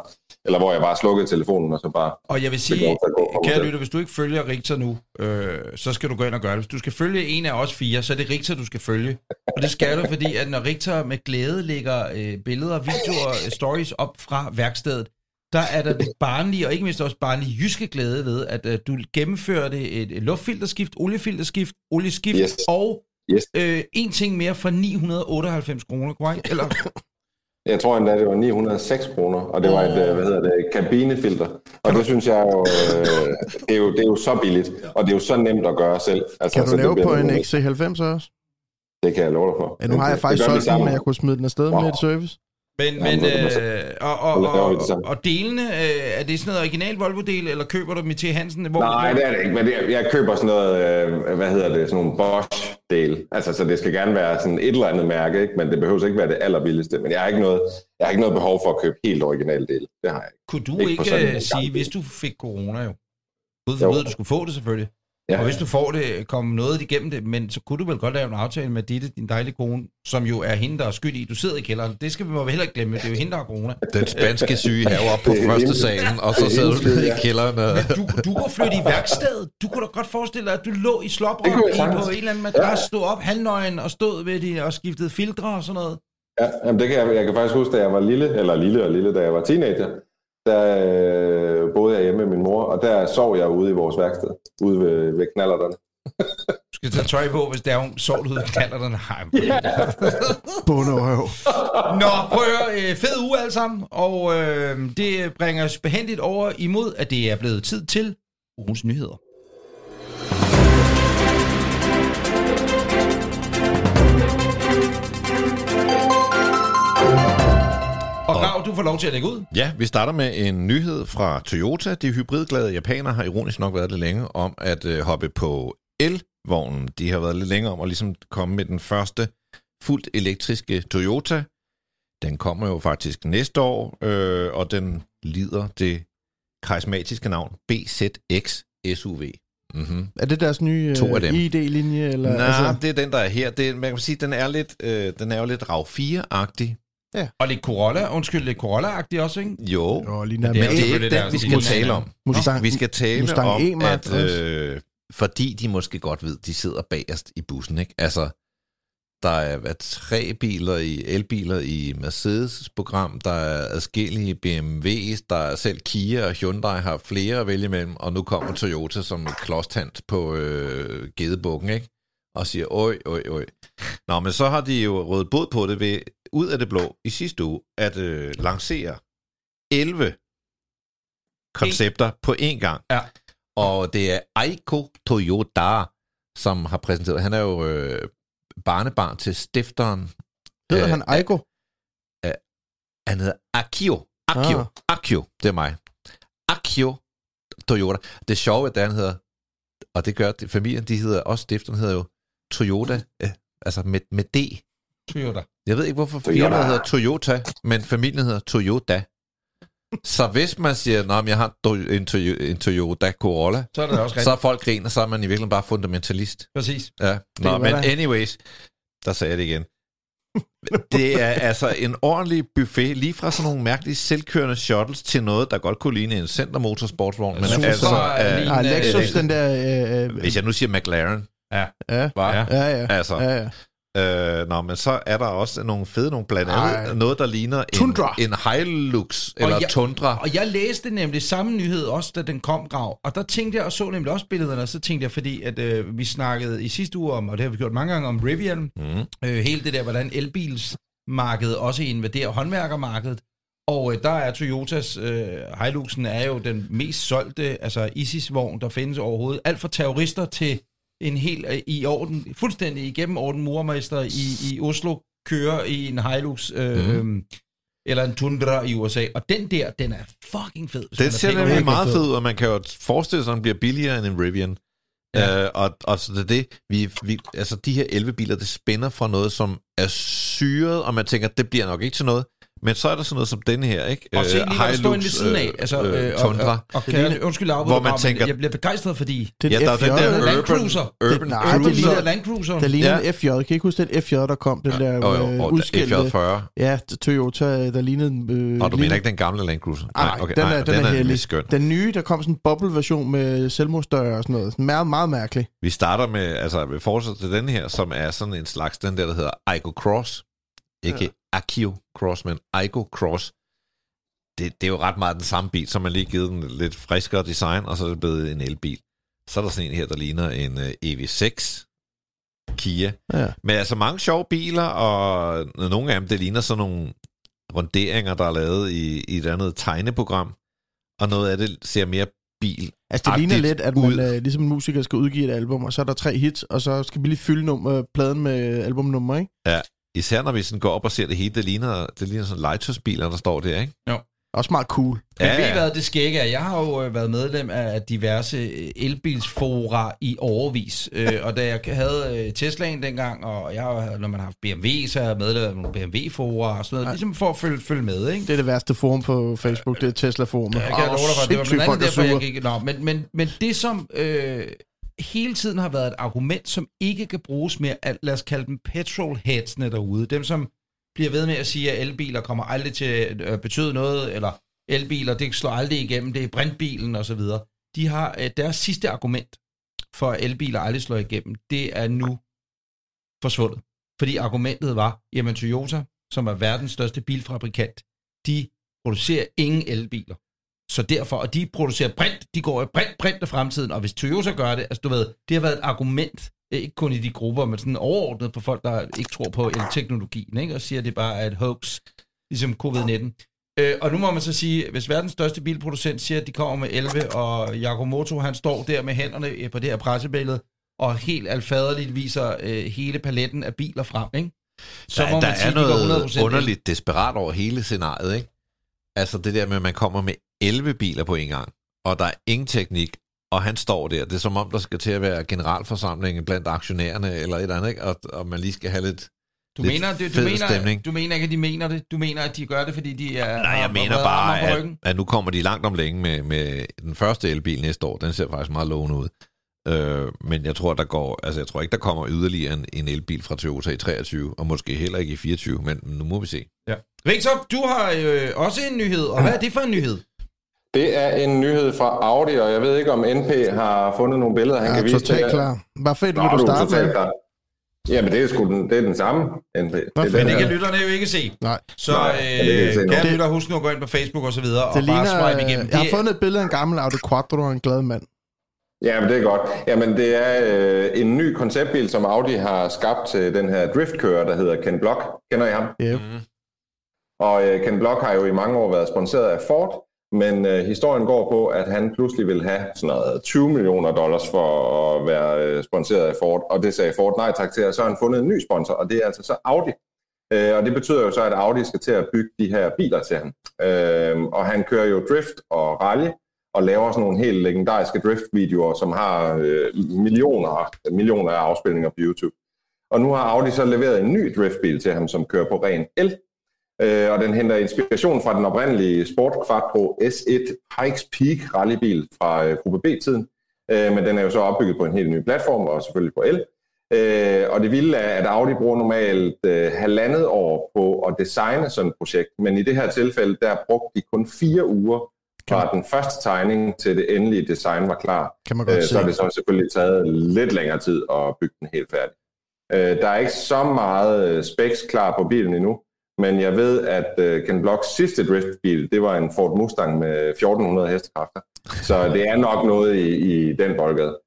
Eller hvor jeg bare slukkede telefonen, og så bare... Og jeg vil sige, kære lytter, hvis du ikke følger Richter nu, øh, så skal du gå ind og gøre det. Hvis du skal følge en af os fire, så er det Richter, du skal følge. Og det skal du, fordi at når Richter med glæde lægger øh, billeder, videoer, øh, stories op fra værkstedet, der er der det barnlige, og ikke mindst også barnlige jyske glæde ved, at øh, du gennemførte et, et luftfilterskift, oliefilterskift, olieskift Yes. og Yes. øh, en ting mere for 998 kroner, korrekt? Eller, [laughs] Jeg tror endda, det var 906 kroner, og det var et, øh, hvad hedder det, kabinefilter. Og det synes jeg jo, øh, det, er jo, det er jo så billigt, og det er jo så nemt at gøre selv. Altså, Kan du lave på en noget- XC90 også? Det kan jeg love dig for. Ja, nu har jeg faktisk solgt den, sammen. men jeg kunne smide den afsted med et service. Men, men øh, og, og, og, og delene, øh, er det sådan noget original Volvo-del, eller køber du dem i T. Hansen? Hvor, Nej, det er det ikke, men det, jeg køber sådan noget, øh, hvad hedder det, sådan nogle Bosch-del. Altså, så det skal gerne være sådan et eller andet mærke, ikke? men det behøver ikke være det allerbilligste. Men jeg har ikke noget, jeg har ikke noget behov for at købe helt original del. Det har jeg ikke. Kunne du Ikke ikke, øh, sige, hvis du fik corona jo, ud fra Jo. ved, at du skulle få det selvfølgelig, Ja. og hvis du får det, komme noget igennem det, men så kunne du vel godt lave en aftale med Ditte, din dejlige kone, som jo er hende, der er skyld i, du sidder i kælderen. Det skal vi må heller ikke glemme, det er jo hende, der har corona. Den spanske syge have op på Det første salen, og så det er sidder du nede i kælderen. Og... Men du, du kunne flytte i værkstedet. Du kunne da godt forestille dig, at du lå i Det sagtens. på en eller anden madras, stod op halvnøgen og stod ved de og skiftede filtre og sådan noget. Ja, jamen det kan jeg, jeg kan faktisk huske, da jeg var lille, eller lille og lille, da jeg var teenager, der øh, boede jeg hjemme med min mor, og der sov jeg ude i vores værksted, ude ved, ved knallerterne. Du skal tage tøj på, hvis der er hun sovet ud og kalder den. Nej, Bunderøv. Nå, prøv at høre. øh, Fed uge alle sammen. Og øh, det bringer os behendigt over imod, at det er blevet tid til ugens nyheder. du får lov til at lægge ud. Ja, vi starter med en nyhed fra Toyota. De hybridglade japanere har ironisk nok været lidt længe om at øh, hoppe på elvognen. De har været lidt længere om at ligesom komme med den første fuldt elektriske Toyota. Den kommer jo faktisk næste år, øh, og den lider det karismatiske navn BZX SUV. Mm-hmm. Er det deres nye to af dem. Øh, ID-linje? Eller, Nej, altså? det er den, der er her. Det, man kan sige, den er, lidt, øh, den er jo lidt RAV4-agtig, Ja. Og lidt Corolla, undskyld, lidt Corolla-agtigt også, ikke? Jo, jo ligner, men det er, men det er ikke den, vi skal tale om. Mustang, vi skal tale Mustang om, e at øh, fordi de måske godt ved, de sidder bagerst i bussen, ikke? Altså, der er hvad, tre biler i elbiler i Mercedes' program, der er adskillige BMW's, der er selv Kia og Hyundai har flere at vælge imellem, og nu kommer Toyota som et klodstand på øh, gedebukken, ikke? Og siger, oj, oj, oj. Nå, men så har de jo rødt bod på det ved ud af det blå, i sidste uge, at øh, lancere 11 koncepter på én gang. Ja. Og det er Aiko Toyota, som har præsenteret. Han er jo øh, barnebarn til stifteren. Hedder Øh, han Aiko? Han hedder Akio. Akio. Ah. Akio, det er mig. Akio Toyota. Det sjove er, at han hedder, og det gør det, familien, de hedder også, stifteren hedder jo Toyota, øh, altså med, med D. Toyota. Jeg ved ikke, hvorfor Toyota. firmaet hedder Toyota, men familien hedder Toyota. Så hvis man siger, at jeg har en, Toy- en Toyota Corolla, Så er det også rigtigt. så er folk griner, så er man i virkeligheden bare fundamentalist. Præcis. Ja. Nå, var men der. anyways, der sagde jeg det igen. Det er altså en ordentlig buffet, lige fra sådan nogle mærkelige selvkørende shuttles til noget, der godt kunne ligne en centermotorsportsvogn. Men Super altså, er øh, Ah, øh, Lexus, øh, den der... Øh, øh, hvis jeg nu siger McLaren, ja, var, Ja. ja. ja, ja. altså, ja, ja. Øh, nå, men så er der også nogle fede, nogle blandt andet Ej. noget, der ligner en, Tundra. en Hilux eller jeg- Tundra. Og jeg læste nemlig samme nyhed også, da den kom, Grav. Og der tænkte jeg, og så nemlig også billederne, og så tænkte jeg, fordi at øh, vi snakkede i sidste uge om, og det har vi gjort mange gange, om Rivian. Mm. Øh, hele det der, hvordan elbilsmarkedet også invaderer håndværkermarkedet. Og øh, der er Toyotas øh, Hiluxen er jo den mest solgte, altså ISIS-vogn, der findes overhovedet. Alt fra terrorister til en helt øh, i orden, fuldstændig igennem orden murmester i, i Oslo kører i en Hilux øh, mm. eller en Tundra i USA. Og den der, den er fucking fed. Den er ser nemlig meget fed ud, og man kan jo forestille sig, at den bliver billigere end en Rivian. Ja. Øh, og, og så det er det, vi, vi, altså de her 11 biler, det spænder fra noget, som er syret, og man tænker, det bliver nok ikke til noget. Men så er der sådan noget som denne her, ikke? Og se lige, hvad der ved siden af. Altså, øh, og, Tundra. og, og, jeg, undskyld, Hvor man tænker- jeg bliver begejstret, fordi Det Ja, er der er FJ. den der Den er Land Urban, Cruiser. Urban nej, det Cruiser. ligner Land Cruiser. Der ligner Ja. en FJ. Kan I ikke huske den FJ, der kom? Den der Jo, jo, øh, og udskilte... F40. Ja, Toyota, der lignede... Øh, Og du mener ikke den gamle Land Cruiser? Nej, okay, den er, den, er, heldig. lidt skøn. Den nye, der kom sådan en bubble-version med selvmordsdør og sådan noget. Meget, meget mærkelig. Vi starter med, altså med fortsæt til den her, som er sådan en slags, den der, der hedder Igo Cross. Ikke ja. Akio Cross, men Igo Cross. Det, det er jo ret meget den samme bil, som man lige givet den lidt friskere design, og så er det blevet en elbil. Så er der sådan en her, der ligner en uh, EV6 Kia. Ja. Men altså mange sjove biler, og nogle af dem, det ligner sådan nogle runderinger, der er lavet i, i et andet tegneprogram. Og noget af det ser mere bil Altså, det ligner lidt, at man, ud. øh, ligesom musiker skal udgive et album, og så er der tre hits, og så skal vi lige fylde nummer, pladen med albumnummer, ikke? Især når vi sådan går op og ser det hele, det ligner, det ligner sådan legetøjsbiler, der står der, ikke? Også meget cool. Men ved I hvad, det skægge er? Jeg har jo øh, været medlem af diverse øh, elbilsfora i overvis. Øh, [laughs] og da jeg havde Teslaen dengang, og jeg, har- når man har haft BMW, så er jeg medlem af nogle BMW-fora og sådan noget. Ligesom for at følge, følge med, ikke? Det er det værste forum på Facebook, det er Tesla-forumet. Jeg kan love dig for, det var blandt andet er derfor, jeg gik... Nå, men, men, men det, som øh, hele tiden har været et argument, som ikke kan bruges mere, at, lad os kalde dem petrolheadsene derude, dem som bliver ved med at sige, at elbiler kommer aldrig til at øh, betyde noget, eller elbiler, det slår aldrig igennem, det er brintbilen osv. De har øh, deres sidste argument for, at elbiler aldrig slår igennem, det er nu forsvundet. Fordi argumentet var, jamen Toyota, som er verdens største bilfabrikant, de producerer ingen elbiler. Så derfor, og de producerer brint, de går i brint, brint af fremtiden, og hvis Toyota gør det, altså du ved, det har været et argument, øh, ikke kun i de grupper, men sådan overordnet på folk, der ikke tror på elteknologien, ikke? og siger, at det bare er et hoax, ligesom covid-19. Øh, og nu må man så sige, hvis verdens største bilproducent siger, at de kommer med 11, og Yakumoto, han står der med hænderne øh, på det her pressebillede, og helt alfaderligt viser øh, hele paletten af biler frem, ikke? Så der, der er de går noget 100% ind. underligt desperat over hele scenariet, ikke? Altså det der med, at man kommer med 11 biler på en gang, og der er ingen teknik, og han står der. Det er som om, der skal til at være generalforsamling blandt aktionærerne, eller et eller andet, ikke? Og, og man lige skal have lidt... Du lidt mener, du, du, fed mener, stemning. du mener ikke, at de mener det? Du mener, at de gør det, fordi de er... Nej, jeg mener bare, at, at nu kommer de langt om længe med, med den første elbil næste år. Den ser faktisk meget lovende ud. Øh, men jeg tror, der går, altså jeg tror ikke, der kommer yderligere en, en elbil fra Toyota i 23, og måske heller ikke i 24, men nu må vi se. Ja. Victor, du har øh, også en nyhed, og hvad er det for en nyhed? Det er en nyhed fra Audi, og jeg ved ikke, om NP har fundet nogle billeder, han Jeg kan er vise til totalt jer. klar. Hvad fedt vil du er starte med? klar. Jamen, det er sgu den, det er den samme NP. Det er Men det kan lytterne jo ikke se. Nej. Så Nej, øh, det kan jeg lytter, husk nu at gå ind på Facebook og så videre, og Det bare ligner, swipe igennem. jeg har Det- fundet et billede af en gammel Audi Quattro og en glad mand. Ja, men det er godt. Jamen, det er øh, en ny konceptbil, som Audi har skabt til den her driftkører, der hedder Ken Block. Kender I ham? Yep. Og øh, Ken Block har jo i mange år været sponsoreret af Ford, men øh, historien går på, at han pludselig vil have sådan noget 20 millioner dollars for at være øh, sponsoreret af Ford, og det sagde Ford nej tak til, og så har han fundet en ny sponsor, og det er altså så Audi. Øh, og det betyder jo så, at Audi skal til at bygge de her biler til ham. Øh, og han kører jo drift og rally, og laver sådan nogle helt legendariske drift-videoer, som har øh, millioner, millioner af afspilninger på YouTube. Og nu har Audi så leveret en ny driftbil til ham, som kører på ren el, Øh, og den henter inspiration fra den oprindelige Sport Quattro S1 Pikes Peak rallybil fra øh, gruppe B-tiden. Øh, men den er jo så opbygget på en helt ny platform, og selvfølgelig på el. Øh, og det vilde er, at Audi bruger normalt øh, halvandet år på at designe sådan et projekt, men i det her tilfælde, der brugte de kun fire uger fra den første tegning til det endelige design var klar. Kan man godt Øh, så har det så selvfølgelig taget lidt længere tid at bygge den helt færdig. Øh, der er ikke så meget øh, specs klar på bilen endnu, men jeg ved, at øh, Ken Blocks sidste driftbil, det var en Ford Mustang med 1400 hestekræfter. Så det er nok noget i, i den boldgade.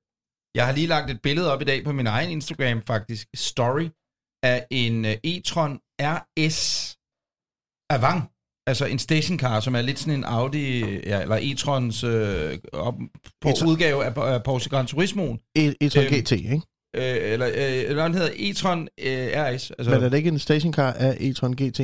Jeg har lige lagt et billede op i dag på min egen Instagram, faktisk, story, af en øh, e-tron RS Avant. altså en stationcar, som er lidt sådan en Audi, ja, eller e-trons øh, op, på E-tron. udgave af, af Porsche Gran Turismoen. E- E-tron Øhm, GT, ikke? Øh, eller, øh, hvad den hedder, e-tron øh, RS. Altså, Men er det ikke en stationcar af E-tron GT?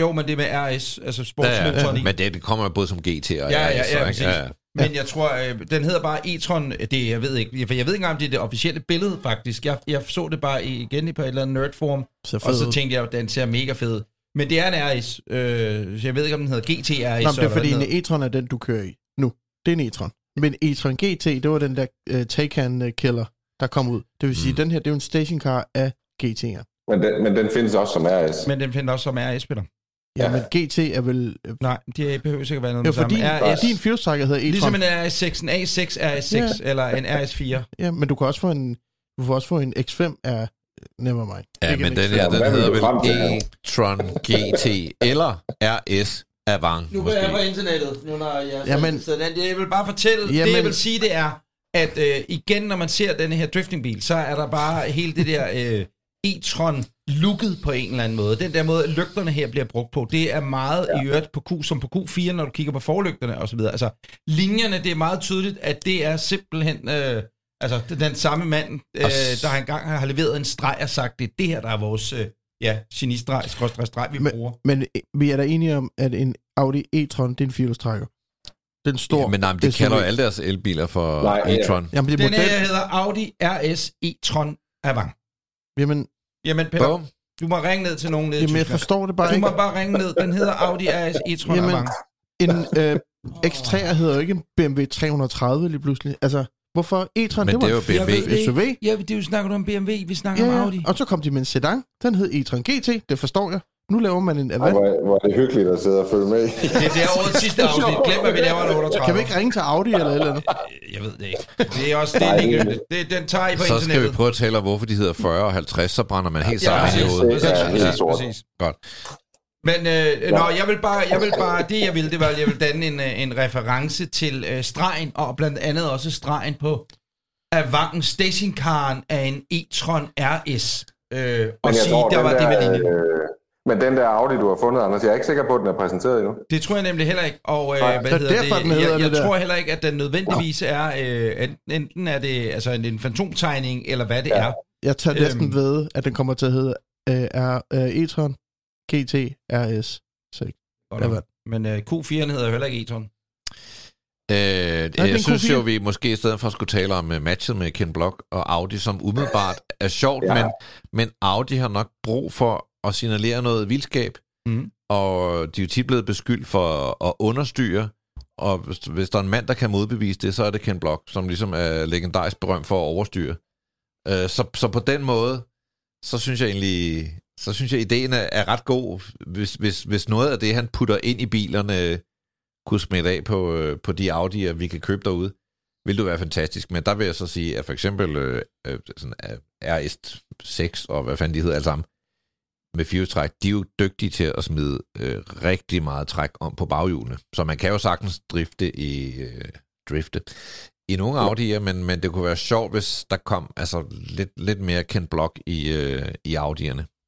Jo, men det er med RS, altså Ja, sportsmotoren ja, i. men det, det kommer jo både som GT og Ja, ja, ja, RS, ikke? præcis. Men jeg tror, øh, den hedder bare e-tron, det jeg ved ikke, for jeg ved ikke engang, om det er det officielle billede faktisk. Jeg, jeg så det bare i- igen på et eller andet nerdforum, Så og så tænkte jeg, at den ser mega fed. Men det er en RS, øh, så jeg ved ikke, om den hedder GT RS. Nå, men det er fordi den en e-tron er den, du kører i nu. Det er en e-tron. Men e-tron GT, det var den der uh, Taycan uh, Killer, der kom ud. Det vil sige, Mm. den her, det er jo en stationcar af GT'er. Men den, men den findes også som RS. Men den finder også som RS, Peter. Ja, Ja. men GT er vel... øh, Nej, det behøver sikkert være noget Jo, fordi samme. RS, din cycle hedder e-tron. ligesom en RS6, en A6 RS6, Ja. eller en RS4. Ja, men du kan også få en, du kan også få en X5 af... Nevermind. Ja, men en den X5. her, Ja, den hedder vel e-tron GT eller RS Avant, Nu går jeg på internettet, nu når jeg Jamen- så den, jeg vil bare fortælle, Jamen- det jeg vil sige, det er, at øh, igen, når man ser denne her driftingbil, så er der bare hele det der øh, e-tron looket på en eller anden måde. Den der måde, lygterne her bliver brugt på, det er meget ja. i øvrigt på Q, som på Q4, når du kigger på forlygterne og så videre. Altså, linjerne, det er meget tydeligt, at det er simpelthen... Øh, Altså, den samme mand, øh, der har engang har leveret en streg og sagt, det er det her, der er vores øh, ja, genistreg, skråstreg, streg, vi Men- bruger. Men øh, vi er da enige om, at en Audi e-tron, det er en firehjulstrækker. Den står... Ja, men nej, men det de kalder jo alle deres elbiler for Nej, ja. e-tron. Jamen, det er Den model... her hedder Audi RS e-tron Avant. Jamen, Jamen, Peter, Bum. du må ringe ned til nogen nede jamen, jeg forstår det bare Du ikke. må bare ringe ned. Den hedder Audi RS e-tron Jamen, Avant. En øh, X3 hedder jo ikke en BMW 330 lige pludselig. Altså, hvorfor e-tron? Men det var det er jo en BMW. fed SUV. Ja, det er jo snakker du om BMW, vi snakker Ja, om. Audi. Og så kom de med en sedan. Den hed e-tron GT. Det forstår jeg. Nu laver man en Avant. hvor, hvor er det hyggeligt at sidde og følge med. Det, [laughs] det er årets sidste afsnit. Glem, at vi laver en 38. Kan vi ikke ringe til Audi eller eller andet? Jeg ved det ikke. Det er også det er Nej, det ligegyldigt. Det, den tager I på Så skal vi internettet. prøve at tale om, hvorfor de hedder 40 og 50, så brænder man helt Ja, sammen i hovedet. Ja, præcis, præcis. Godt. Men øh, nå, jeg vil bare, jeg vil bare, det jeg vil, det var, at jeg vil danne en, øh, en reference til øh, stregen, og blandt andet også stregen på Avanten stationcaren af en e-tron RS. Øh, og sige, tror, der var det med linjen. øh, Men den der Audi, du har fundet, Anders, jeg er ikke sikker på, at den er præsenteret endnu. Det tror jeg nemlig heller ikke. Og øh, Nej, hvad det er hedder derfor, det? den hedder jeg, jeg det der. tror heller ikke, at den nødvendigvis er, øh, enten- enten er det altså en, en fantomtegning, eller hvad det Ja. er. Jeg tager Øhm. næsten ved, at den kommer til at hedde øh, R, øh, e-tron GT RS. Godt? Men øh, Q4'en hedder jo heller ikke e-tron. Øh, er jeg synes Q4. jo, vi måske i stedet for skulle tale om uh, matchet med Ken Block og Audi, som umiddelbart [laughs] er sjovt, Ja. men, men Audi har nok brug for at signalere noget vildskab, Mhm. og de er jo tit blevet beskyldt for at understyre, og hvis, hvis der er en mand, der kan modbevise det, så er det Ken Block, som ligesom er legendarisk berømt for at overstyre. Øh, så, så på den måde, så synes jeg egentlig, så synes jeg, ideen er, ret god, hvis, hvis, hvis noget af det, han putter ind i bilerne, kunne smitte af på, øh, på de Audi'er, vi kan købe derude, vil det være fantastisk. Men der vil jeg så sige, at for eksempel øh, øh, sådan, øh, RS6 og hvad fanden de hedder alle sammen, med firehjulstræk, de er jo dygtige til at smide øh, rigtig meget træk om på baghjulene. Så man kan jo sagtens drifte i øh, drifte i nogle Audi'er, men, men det kunne være sjovt, hvis der kom altså lidt, lidt mere kendt blok i, øh, i Audi'erne.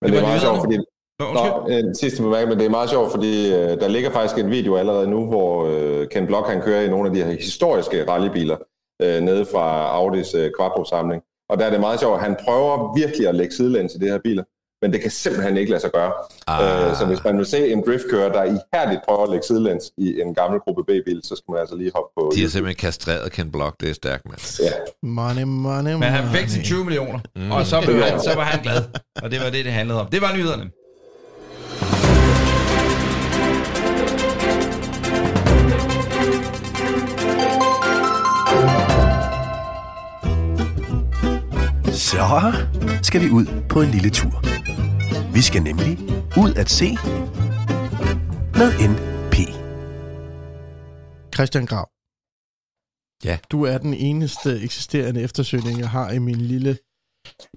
Men Det det, er meget sjovt, fordi... Nå, en sidste bemærkning, men det er meget sjovt, fordi øh, der ligger faktisk en video allerede nu, hvor øh, Ken Block han kører i nogle af de her historiske rallybiler øh, nede fra Audis øh, Quattro-samling. Og der er det meget sjovt, han prøver virkelig at lægge sidelæns i de her biler, men det kan simpelthen ikke lade sig gøre. Ah. Øh, så hvis man vil se en driftkører, der ihærdigt prøver at lægge sidelæns i en gammel gruppe B-bil, så skal man altså lige hoppe på... De har simpelthen kastreret Ken Block, det er stærkt, mand. Ja. Money, money, Men han fik money. til 20 millioner, Mm. mm. og så, blev han, så var han glad. Og det var det, det handlede om. Det var nyhederne. Så skal vi ud på en lille tur. Vi skal nemlig ud at se med NP. Christian Grav. Ja. Du er den eneste eksisterende eftersøgning, jeg har i min lille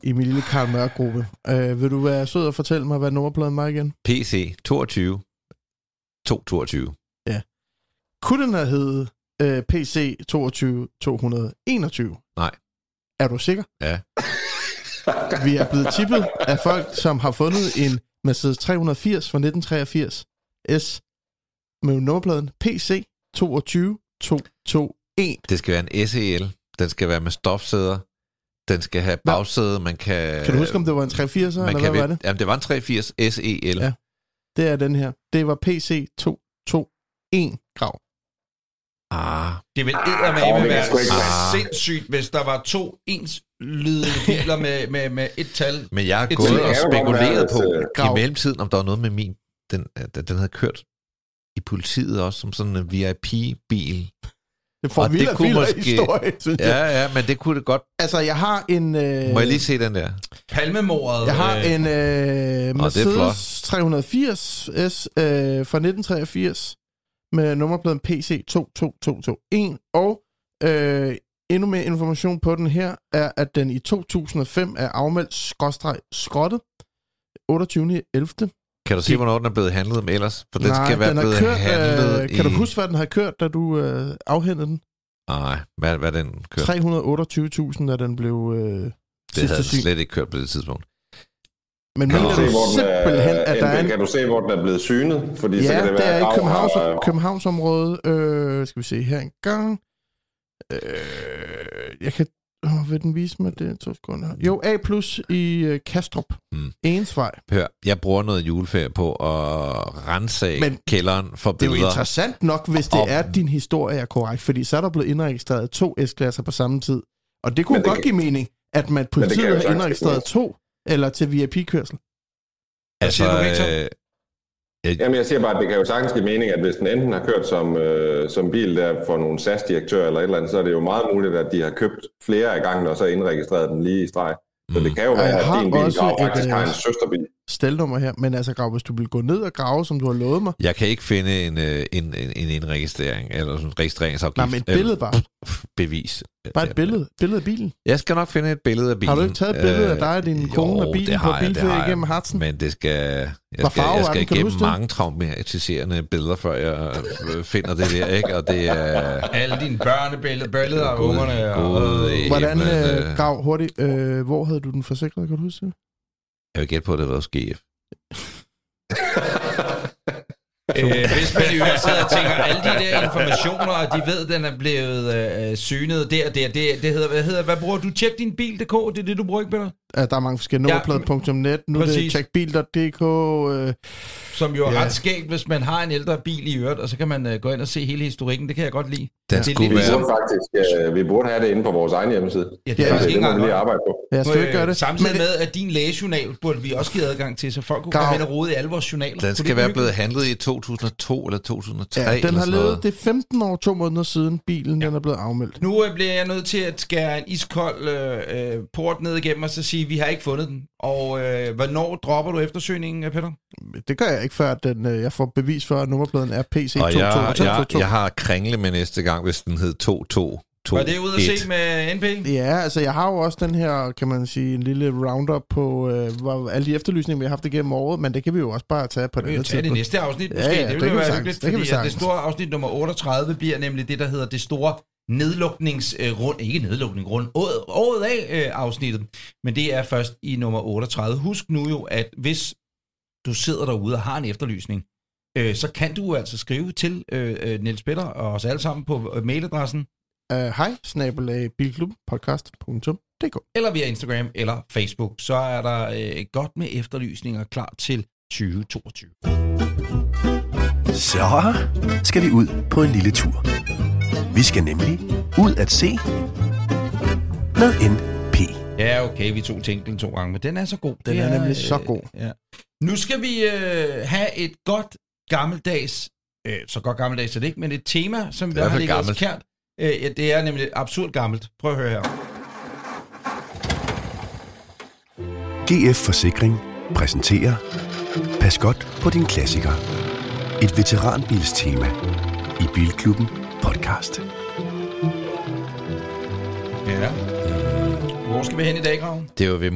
i min lille Karl Mørk-gruppe. Uh, vil du være sød og fortælle mig, hvad nummerpladen var igen? PC 22 222. Kunne den have heddet uh, PC 22 221? Nej. Er du sikker? Ja. Vi er blevet tippet af folk, som har fundet en Mercedes 380 fra 1983 S med nummerpladen PC 22221. Det skal være en SEL. Den skal være med stofsæder. Den skal have bagsæde. Man kan... Kan du huske, om det var en 380'er, man eller kan hvad var ved- det? Jamen, det var en 380 SEL. Ja. Det er den her. Det var PC 221 grav. Ah, Det vil Ah, eddermame det kan være være. sindssygt, hvis der var to ens lydende biler med, med, med et tal. men jeg har Et gået til- og Det spekuleret på Grav. i mellemtiden, om der var noget med min... Den, den, havde kørt i politiet også, som sådan en VIP-bil. Det får det vildt og kunne måske- historie, synes jeg. Ja, ja, men det kunne det godt... Altså, jeg har en... Øh, Må jeg lige se den der? Palmemordet. Jeg har øh, en øh, Mercedes flot. 380 S øh, fra 1983 med nummerpladen PC 22221 og øh, endnu mere information på den her er, at den i 2005 er afmeldt skråstreg skrottet 28. 11. Kan du se, hvornår den er blevet handlet om ellers? For den Nej, skal være den blevet kørt, handlet øh, Kan i... du huske, hvad den har kørt, da du øh, afhentede den? Nej, hvad, hvad den kørt? 328.000, da den blev øh, Det havde den slet ikke kørt på det tidspunkt. Men Kan mener du, se, du hvor den simpelthen, at der er er, en kan du se, hvor den er blevet synet? Fordi så Ja, kan det, det, er i Københavns, har- Københavnsområdet. Øh, skal vi se her en gang. Øh, jeg kan... Oh, vil den vise mig det? To sekunder. Jo, A plus i øh, Kastrup. Mm. Ensvej. Hør, jeg bruger noget juleferie på at rense Men kælderen for Det er jo billeder. interessant nok, hvis det er, at din historie er korrekt, fordi så er der blevet indregistreret to S-klasser på samme tid. Og det kunne Men det godt kan- give mening, at man politiet har indregistreret to, eller til VIP-kørsel. Hvad siger du, Victor? øh, Jamen, jeg siger bare, at det kan jo sagtens give mening, at hvis den enten har kørt som, øh, som bil der for nogle SAS-direktør eller et eller andet, så er det jo meget muligt, at de har købt flere af gangen, og så indregistreret dem lige i streg. Så Mm. det kan jo være, jeg at din bil også faktisk øh, har en søsterbil. Stelnummer her, men altså, Grav, hvis du vil gå ned og grave, som du har lovet mig, Jeg kan ikke finde en, øh, en, en, en indregistrering, eller sådan en registreringsafgift. nej, men et billede bare. [laughs] Bevis. Bare et billede, billede af bilen. Jeg skal nok finde et billede af bilen. Har du ikke taget et billede af dig og din Øh, kone og jo, bilen det på bilferie igennem Hartsen? Men det skal... Jeg skal, jeg skal igennem mange traumatiserende billeder, før jeg øh, finder det der, ikke? Og det er... Alle dine børnebilleder, billeder af ungerne. Og, øh, Hvordan, øh, øh, Grav, hurtigt, øh, hvor havde du den forsikret, kan du huske det? Jeg vil gætte på, at det har været GF. [laughs] Øh, hvis man jo sidder og tænker, alle de der [laughs] informationer, og de ved, at den er blevet øh, synet der og der, det, det hedder, hvad hedder, hvad bruger du? Tjek din bil.dk, det er det, du bruger ikke, Peter? Ja, der er mange forskellige Ja, nummerplader.net, nu er det præcis. checkbil.dk, øh, Som jo er Ja. ret skægt, hvis man har en ældre bil i øvrigt, og så kan man øh, gå ind og se hele historikken. Det kan jeg godt lide. Den Det er skulle ligesom- være... burde faktisk øh, vi burde have det inde på vores egen hjemmeside. Ja, det Ja, er Så faktisk det engang lige arbejde på. ja, skal ikke gøre det? Samtidig Men, med, at din lægejournal burde vi også give adgang til, så folk kunne komme ind og rode i alle vores journaler. Den det skal være blevet handlet i 2002 eller 2003 ja, den eller har levet, det er 15 år, to måneder siden bilen den er blevet afmeldt. Nu øh, bliver jeg nødt til at skære en iskold øh, øh, port ned igennem og så sige, at vi har ikke fundet den. Og øh, hvornår dropper du eftersøgningen, øh, Peter? Det gør jeg ikke, før den, øh, jeg får bevis for, at nummerpladen er PC Og jeg, jeg, 22222. jeg har kringle med næste gang, hvis den hed 2221. Var det ud at se med NP? Ja, altså jeg har jo også den her, kan man sige, en lille roundup på øh, hvor, alle de efterlysninger, vi har haft igennem året, men det kan vi jo også bare tage på det Vi kan tage det næste afsnit, Ja, måske. ja, det det ville kan vi være sagtens. hyggeligt, Det fordi det sagtens. store afsnit nummer 38 bliver nemlig det, der hedder det store nedlukningsrund, ikke nedlukning, rund, året, året af øh, afsnittet, men det er først i nummer 38. Husk nu jo, at hvis du sidder derude og har en efterlysning, øh, så kan du altså skrive til øh, øh, Niels Petter og os alle sammen på øh, Uh, hej, snabelag bilklubpodcast.dk eller via Instagram eller Facebook. Så er der øh, godt med efterlysninger klar til 2022. Så skal vi ud på en lille tur. Vi skal nemlig ud at se med NP. Ja, okay, vi tog tænkten to gange, men den er så god. Den Det er nemlig så god. Ja. Nu skal vi øh, have et godt gammeldags, øh, så godt gammeldags er det ikke, men et tema, som Det vi er har ligget os kært. Øh, ja, det er nemlig absurd gammelt. Prøv at høre her. GF Forsikring præsenterer Pas godt på din klassiker. Et veteranbilstema i Bilklubben podcast. Ja. Hvor skal vi hen i dag, Grav? Det er jo ved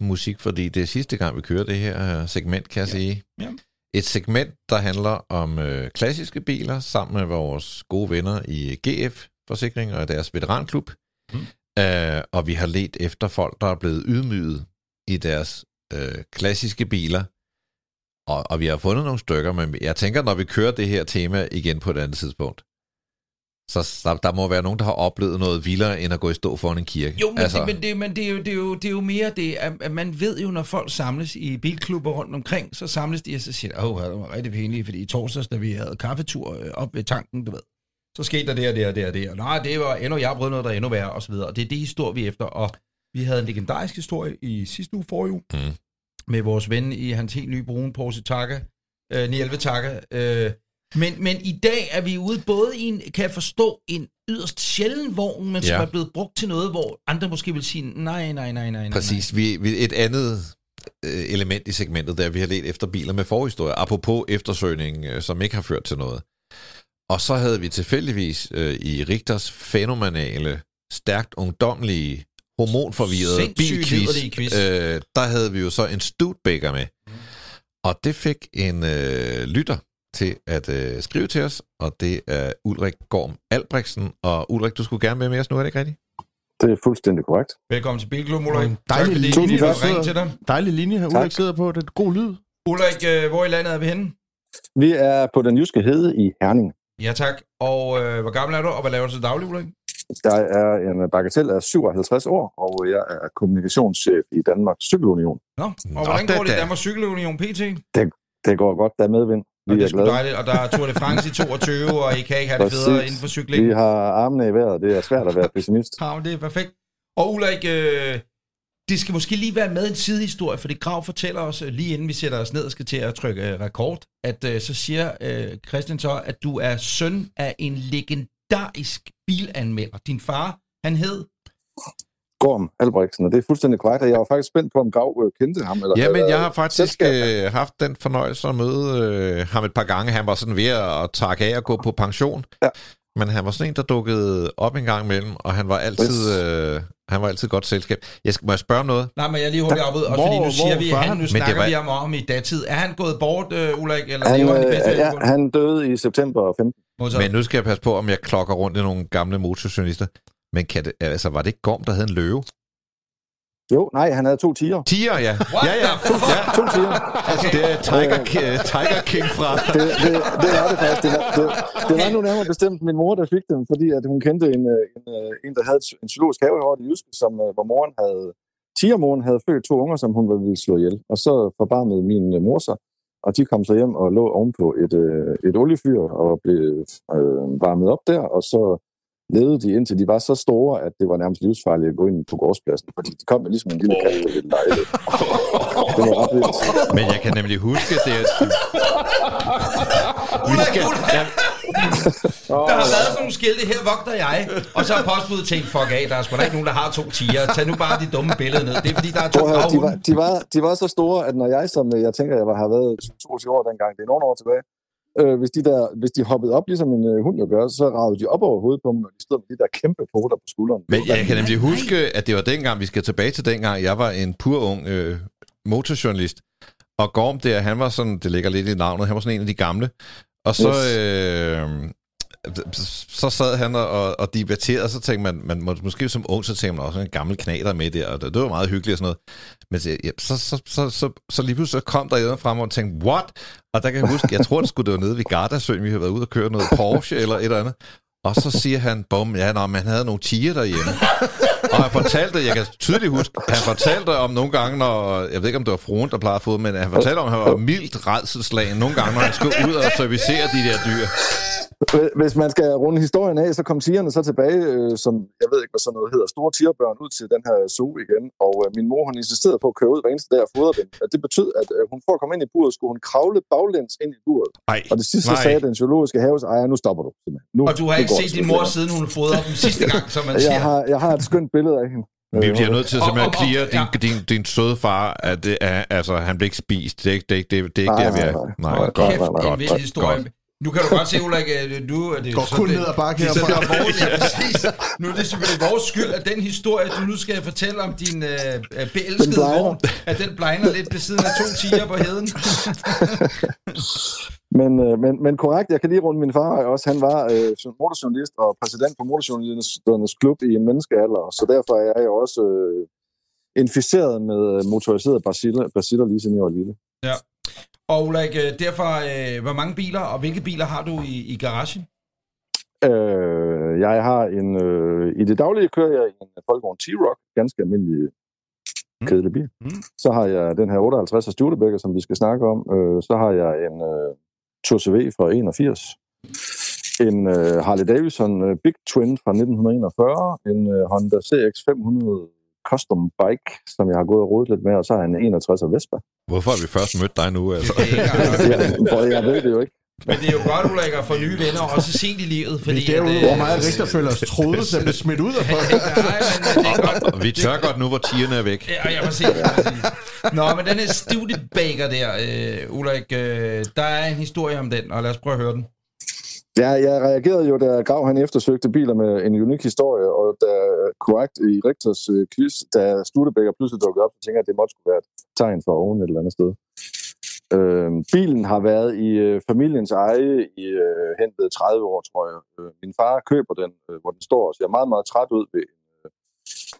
musik, fordi det er sidste gang, vi kører det her øh, segment, kan jeg Ja. sige. Ja. Et segment, der handler om øh, klassiske biler, sammen med vores gode venner i GF Forsikring og deres veteranklub. Mm. Øh, og vi har let efter folk, der er blevet ydmyget i deres øh, klassiske biler, Og, og vi har fundet nogle stykker, men jeg tænker, når vi kører det her tema igen på et andet tidspunkt, så der, der må være nogen, der har oplevet noget vildere, end at gå i stå foran en kirke. Jo, men, altså. det, men, det, men det, er jo, det, er jo, det er jo mere det, at, man ved jo, når folk samles i bilklubber rundt omkring, så samles de, og så siger åh, det var rigtig pinligt, fordi i torsdags, da vi havde kaffetur øh, op ved tanken, du ved, så skete der det og det og det og det, og nej, det var endnu, jeg har prøvet noget, der er endnu værre, og så videre. Og det er det historie, vi er efter, og vi havde en legendarisk historie i sidste uge, for uge, Mm. med vores ven i hans helt nye brune Porsche Taka, øh, 911 Taka. Øh, men, men i dag er vi ude både i en, kan jeg forstå, en yderst sjælden vogn, men som Ja. er blevet brugt til noget, hvor andre måske vil sige, nej, nej, nej, nej, nej. Præcis. Vi, vi, et andet øh, element i segmentet, der vi har let efter biler med forhistorie, apropos eftersøgning, øh, som ikke har ført til noget. Og så havde vi tilfældigvis øh, i Rigters fænomenale, stærkt ungdomlige, hormonforvirrede bilquiz, quiz. øh, der havde vi jo så en Studebaker med. Og det fik en øh, lytter til at øh, skrive til os, og det er Ulrik Gorm Albrechtsen. Og Ulrik, du skulle gerne være med os nu, er det ikke rigtigt? Det er fuldstændig korrekt. Velkommen til Bilklub, Ulrik. En Tak dejlig vi linje, der ringe til dig. Dejlig linje her, Tak. Ulrik sidder på. Det er god lyd. Ulrik, øh, hvor i landet er vi henne? Vi er på den jyske hede i Herning. Ja, tak. Og øh, hvor gammel er du, og hvad laver du til daglig, Ulrik? Der er en bagatel af 57 år, og jeg er kommunikationschef i Danmarks Cykelunion. Nå, og Nå, hvordan da, går det i da. Danmarks Cykelunion PT? Det går godt, der er medvind. Og Vi det er er sgu glade. dejligt, og der er Tour de France i 22, og I kan ikke have det Præcis. federe inden for cykling. Vi har armene i vejret. Det er svært at være pessimist. [laughs] Ja, men det er perfekt. Og Ulrik, øh, det skal måske lige være med en sidehistorie, for det Grav fortæller os, øh, lige inden vi sætter os ned og skal til at trykke øh, rekord, at øh, så siger øh, Christian så, at du er søn af en legendarisk bilanmelder. Din far, han hed... Gorm Albrechtsen, og det er fuldstændig korrekt, og jeg var faktisk spændt på, om Grav øh, kendte ham. Eller, Ja, men jeg har faktisk selskab. øh, haft den fornøjelse at møde øh, ham et par gange. Han var sådan ved at takke af og gå på pension. Ja. Men han var sådan en, der dukkede op en gang imellem, og han var altid, øh, han var altid godt selskab. Jeg skal, må jeg spørge om noget? Nej, men jeg lige hurtigt afbud, også Hvor- fordi nu siger vi, han, nu snakker var- vi om, om i datid. Er han gået bort, øh, Ulrik, eller Han, lever han i bedste ja, han døde i september 15. Modtaget. Men nu skal jeg passe på, om jeg klokker rundt i nogle gamle motorjournalister. Men kan det, altså, var det ikke Gorm, der havde en løve? Jo, nej, han havde to tiger. Tiger, ja. What ja, ja. fuck? ja. To tiger. Altså, det er Tiger, Ki- Tiger King fra... Det, det, det var det faktisk. Det var, det, det var nu nærmere bestemt min mor, der fik dem, fordi at hun kendte en, øh, en, øh, en der havde en zoologisk have det jyske, som, hvor moren havde, tigermoren havde født to unger, som hun ville slå ihjel. Og så forbarmede min mor sig, og de kom så hjem og lå ovenpå et, et oliefyr og blev øh, varmet op der, og så levede de indtil de var så store, at det var nærmest livsfarligt at gå ind på gårdspladsen, fordi de kom med ligesom en lille kat, der ville lege lidt. Det var ret vildt. Men jeg kan nemlig huske, det er... Vi skal, ja, Der har været sådan nogle skilte, her vogter jeg, og så har postbuddet tænkt, fuck af, der er sgu da ikke nogen, der har to tiger. Tag nu bare de dumme billeder ned. Det er fordi, der er to Prøv de, var, de, var, de var så store, at når jeg, som øh, jeg tænker, jeg var, har været 22 år dengang, det er nogle år tilbage, øh, hvis, de der, hvis de hoppede op, ligesom en øh, hund jo gør, så ragede de op over hovedet på dem, og de stod med de der kæmpe poter på skulderen. Men jeg kan nemlig huske, at det var dengang, vi skal tilbage til dengang, jeg var en pur ung øh, motorjournalist. Og Gorm der, han var sådan, det ligger lidt i navnet, han var sådan en af de gamle. Og så, Yes. øh, så sad han og, og, og debatterede, og så tænkte man, man må, måske som ung, så tænkte man også en gammel knater med der, og det, det var meget hyggeligt og sådan noget. Men så, ja, så, så, så, så, så lige pludselig så kom der en frem og tænkte, what? Og der kan jeg huske, jeg tror, det skulle det var nede ved Gardasøen, vi havde været ude og køre noget Porsche eller et eller andet. Og så siger han, bum, ja, nå, man havde nogle tiger derhjemme. Og han fortalte, jeg kan tydeligt huske, han fortalte om nogle gange, når, jeg ved ikke, om det var fruen, der plejede at få men han fortalte om, at han var mildt redselslagen nogle gange, når han skulle ud og servicere de der dyr. Hvis man skal runde historien af, så kom tigerne så tilbage, øh, som jeg ved ikke, hvad sådan noget hedder, store tigerbørn ud til den her zoo igen. Og øh, min mor, hun insisterede på at køre ud hver eneste dag og fodre dem. Og det betød, at øh, hun for at komme ind i buret, skulle hun kravle baglæns ind i buret. Ej, Og det sidste nej. sagde den zoologiske haves ejer, nu stopper du. Nu, Og du har ikke set din mor, siden hun fodrede dem sidste gang, som man siger. Jeg har, jeg har et skønt billede af hende. Vi Øh, bliver nødt til simpelthen at og- clear ja. din, din, din søde far, at det er, altså, han blev ikke spist. Det er ikke, det er ikke, det er, det er ikke Nej, der, vi er. nej, Nej, godt, kæft, godt, godt, godt, historie. godt. Nu kan du godt se, Ulrik, at du... At det, Går så kun det, ned ad bakke så det herfra. er vores, ja, præcis. Nu er det selvfølgelig vores skyld, at den historie, du nu skal fortælle om din øh, øh, beelskede vogn, at den blegner lidt ved siden af to tiger på heden. [laughs] [laughs] Men, øh, men, men korrekt, jeg kan lige runde min far også. Han var øh, motorjournalist og præsident på Motorjournalisternes Klub i en menneskealder, så derfor er jeg også øh, inficeret med motoriseret baciller, baciller lige siden jeg var lille. Og Ulrik, øh, derfor, øh, hvor mange biler og hvilke biler har du i, i garagen? Øh, jeg har en... Øh, I det daglige kører jeg en Folkevogn T-Rock, ganske almindelig kedelig bil. Mm. Så har jeg den her 58 af Studebaker, som vi skal snakke om. Øh, så har jeg en øh, Tour CV fra 81. En øh, Harley Davidson øh, Big Twin fra 1941. En øh, Honda CX500 Custom Bike, som jeg har gået og rodet lidt med. Og så har jeg en 61 af Vespa. Hvorfor har vi først mødt dig nu? Altså? [laughs] Ja, jeg ved det jo ikke. Men det er jo godt, Ulrik, at få nye venner, også sent i livet. Fordi Fordi det er jo, at, øh, hvor meget Richter føler os troede, så blev smidt ud af folk. Nej, men det er godt. Og vi tør godt nu, hvor tierne er væk. Ja, jeg præcis, præcis. Nå, men den her Studebaker der, øh, Ulrik, øh, der er en historie om den, og lad os prøve at høre den. Ja, jeg reagerede jo, da Grav han eftersøgte biler med en unik historie, og da korrekt i Rigters øh, quiz, da Studebaker pludselig dukkede op, så tænkte jeg, at det måtte skulle være et tegn for oven et eller andet sted. Øh, bilen har været i øh, familiens eje i øh, hentet 30 år, tror jeg. Øh, min far køber den, øh, hvor den står og ser meget, meget træt ud ved øh,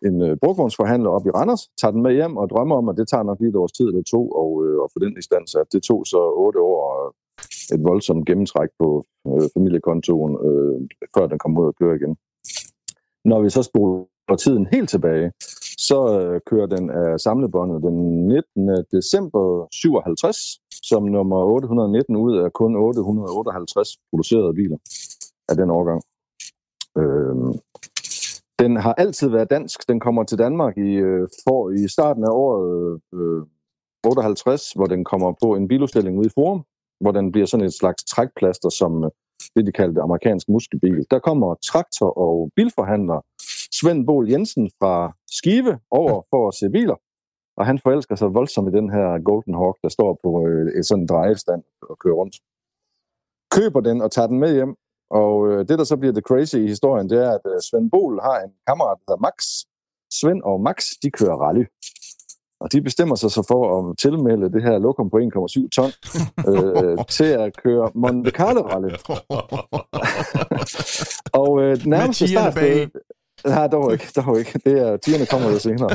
en øh, brugvognsforhandler op i Randers, tager den med hjem og drømmer om, at det tager nok lige et års tid eller to og, øh, og få den i stand sat. Det tog så otte år og et voldsomt gennemtræk på øh, familiekontoen, øh, før den kom ud og køre igen. Når vi så spoler tiden helt tilbage, så øh, kører den af samlebåndet den 19. december 57, som nummer 819 ud af kun 858 producerede biler af den årgang. Øh, den har altid været dansk. Den kommer til Danmark i, øh, for, i starten af året øh, 58, hvor den kommer på en biludstilling ude i Forum, hvor den bliver sådan et slags trækplaster, som øh, det, de kaldte amerikansk muskelbil. Der kommer traktor- og bilforhandler Svend Bol Jensen fra Skive over for at se biler, og han forelsker sig voldsomt i den her Golden Hawk, der står på øh, et sådan drejestand og kører rundt. Køber den og tager den med hjem, og øh, det, der så bliver det crazy i historien, det er, at øh, Svend Bol har en kammerat, der hedder Max. Svend og Max, de kører rally. Og de bestemmer sig så for at tilmelde det her lokum på 1,7 ton [laughs] øh, til at køre Monte Carlo Rally. [laughs] og øh, nærmeste startsted... Nej, dog ikke, dog ikke. Det er, tierne kommer jo senere.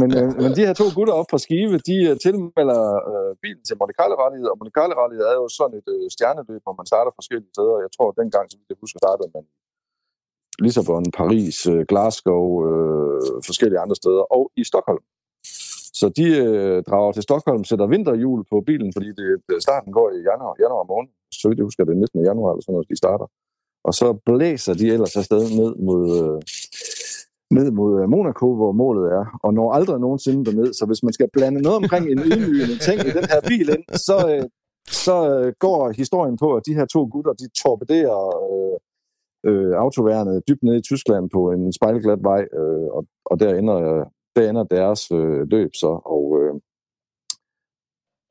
Men, øh, men de her to gutter op fra Skive, de øh, tilmelder øh, bilen til Monte Carlo Rally, og Monte Carlo Rally er jo sådan et øh, stjerneløb, hvor man starter forskellige steder. Jeg tror, at dengang, så vidt jeg husker, startede man Lissabon, Paris, øh, Glasgow, øh, forskellige andre steder, og i Stockholm. Så de øh, drager til Stockholm, sætter vinterhjul på bilen, fordi det, starten går i januar, januar måned. Så vidt jeg husker, det er 19. januar, eller sådan noget, de starter. Og så blæser de ellers afsted ned mod, øh, ned mod øh, Monaco, hvor målet er, og når aldrig nogensinde derned. Så hvis man skal blande noget omkring en ydmygende ting i den her bil ind, så, øh, så øh, går historien på, at de her to gutter, de torpederer øh, øh, autoværnet dybt ned i Tyskland på en spejlglat vej, øh, og, og der ender, øh, der ender deres øh, løb så, og øh,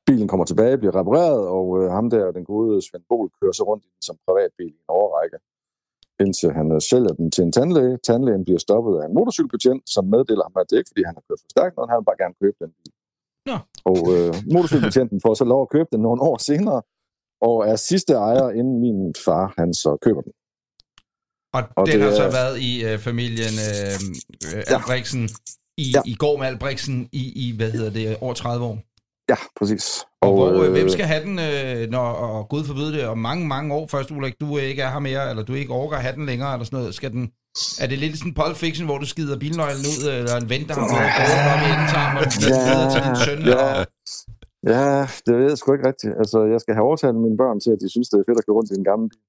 bilen kommer tilbage, bliver repareret, og øh, ham der, den gode Svend Bol, kører så rundt i den som privatbil i en overrække, indtil han øh, sælger den til en tandlæge. Tandlægen bliver stoppet af en motorcykelbetjent, som meddeler ham, at det er ikke, fordi han har kørt for stærkt, men han vil bare gerne købe den bil. Nå. Og øh, motorcykelbetjenten får så lov at købe den nogle år senere, og er sidste ejer, inden min far, han så køber den. Og, Og den det har så er- været i øh, familien øh, øh, Ja. I, Ja. i går med Albrechtsen i, i, hvad hedder det, over 30 år. Ja, præcis. Og, og hvor, øh, hvem skal have den, øh, når, og Gud forbyde det, om mange, mange år først, Ulrik, du ikke er her mere, eller du ikke overgår at have den længere, eller sådan noget, skal den, er det lidt sådan Pulp Fiction, hvor du skider bilnøglen ud, eller en ven, der har fået båden op i endetarm, og den videre til din søn, ja. og, Ja, det ved jeg sgu ikke rigtigt. Altså, jeg skal have overtalt mine børn til, at de synes, det er fedt at gå rundt i en gammel bil.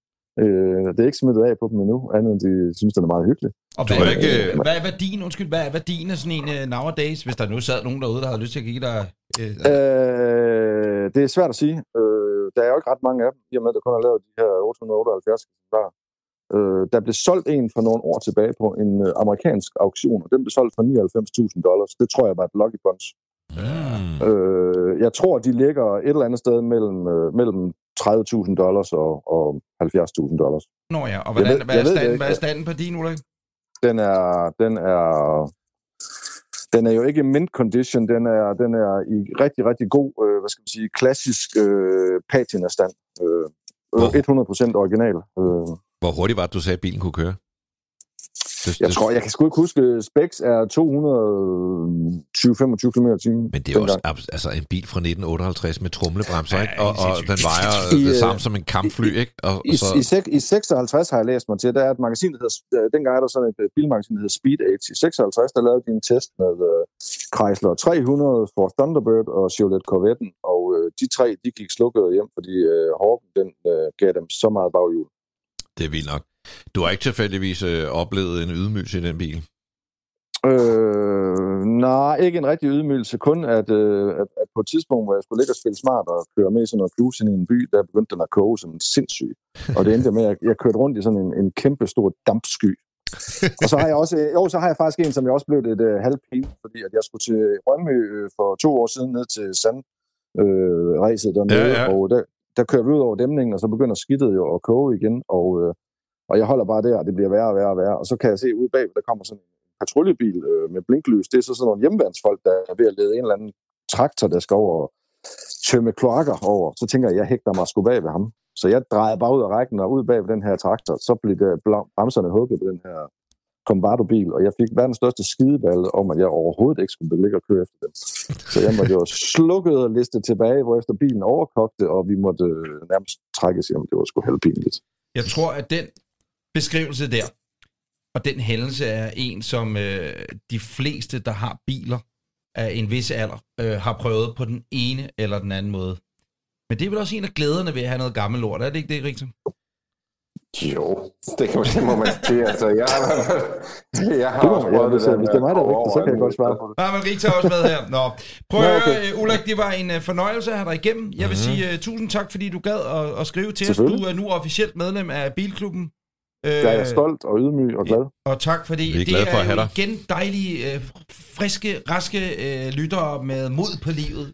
Øh, det er ikke smittet af på dem endnu, andet end de synes, den er meget hyggelig. og hvad, er ikke- øh, hvad er værdien, undskyld, hvad er værdien af sådan en uh, nowadays, hvis der nu sad nogen derude, der havde lyst til at give dig... Øh, Øh, det er svært at sige. Øh, der er jo ikke ret mange af dem, i og med, at der kun er lavet de her 878 eksemplarer. Øh, der blev solgt en for nogle år tilbage på en øh, amerikansk auktion, og den blev solgt for 99.000 dollars. Det tror jeg var et lucky punch. Mm. Øh, jeg tror, de ligger et eller andet sted mellem, øh, mellem 30.000 dollars og, og 70.000 dollars. Nå ja, og hvordan, ved- hvad, jeg er standen, hvad er standen på din, Ulrik? Den er, den er, den er jo ikke mint condition, den er, den er i rigtig, rigtig god, øh, hvad skal man sige, klassisk øh, patina-stand. Øh, Hvor? 100% original. Øh, Hvor hurtigt var det, du sagde, at bilen kunne køre? Det, Jeg det, tror, jeg kan sgu ikke huske, Specs er 220-25 km i timen. Men det er også altså en bil fra 1958 med trumlebremser, Ja, ikke? Og, og den vejer I, det øh, samme som en kampfly, ikke? Og, I, så, i, I 56 har jeg læst mig til, der er et magasin, der hedder, øh, dengang er der sådan et øh, bilmagasin, der hedder Speed Age. I 56, der lavede de en test med uh, Chrysler 300, Ford Thunderbird og Chevrolet Corvette'en, og uh, de tre, de gik slukket hjem, fordi uh, Hawken, den uh, gav dem så meget baghjul. det er vildt nok. Du har ikke tilfældigvis øh, oplevet en ydmygelse i den bil? Øh, nej, ikke en rigtig ydmygelse. Kun at, øh, at, at på et tidspunkt, hvor jeg skulle ligge og spille smart og køre med i sådan noget ind i en by, der begyndte den at koge som en sindssyg. Og det endte med, at jeg, kørte rundt i sådan en, en kæmpe stor dampsky. og så har jeg også, jo, så har jeg faktisk en, som jeg også blev lidt øh, halvpin, fordi at jeg skulle til Rønmø øh, for to år siden ned til sand øh, ræset dernede, Ja, ja. og der, der kører vi ud over dæmningen, og så begynder skidtet jo at koge igen, og, øh, og jeg holder bare der, og det bliver værre og værre og værre, og så kan jeg se ude bag, der kommer sådan en patruljebil øh, med blinklys. Det er så sådan nogle hjemmeværnsfolk, der er ved at lede en eller anden traktor, der skal over og tømme kloakker over. Så tænker jeg, jeg hægter mig sgu bag ved ham. Så jeg drejede bare ud af rækken og ud bag ved den her traktor. Så blev det bremserne hugget på den her Combardo-bil, og jeg fik verdens største skideballe om, at jeg overhovedet ikke skulle ligge og køre efter dem. Så jeg måtte jo slukket og liste tilbage, hvor efter bilen overkogte, og vi måtte øh, nærmest trækkes hjem. Det var sgu halvpinligt. Jeg tror, at den beskrivelse der, og den hændelse er en, som øh, de fleste, der har biler af en vis alder, øh, har prøvet på den ene eller den anden måde. Men det er vel også en af glæderne ved at have noget gammel lort, er det ikke det, Rigtig? Jo, det, kan, det må man sige. Altså, jeg jeg har Det også ja, prøvet hvis- der hvis det er mig, der er gå vigtig, så kan jeg godt svare på det. Nej, men Rigtig er også med her. Nå. Prøv at høre, okay. øh, Ulrik, det var en uh, fornøjelse at have dig igennem. Jeg vil sige uh, tusind tak, fordi du gad at, at skrive til os. Du er nu officielt medlem af Bilklubben. Øh, Jeg er stolt og ydmyg og glad. Og tak, fordi Vi er det glade for er at have dig. igen dejlige, øh, friske, raske øh, lyttere med mod på livet.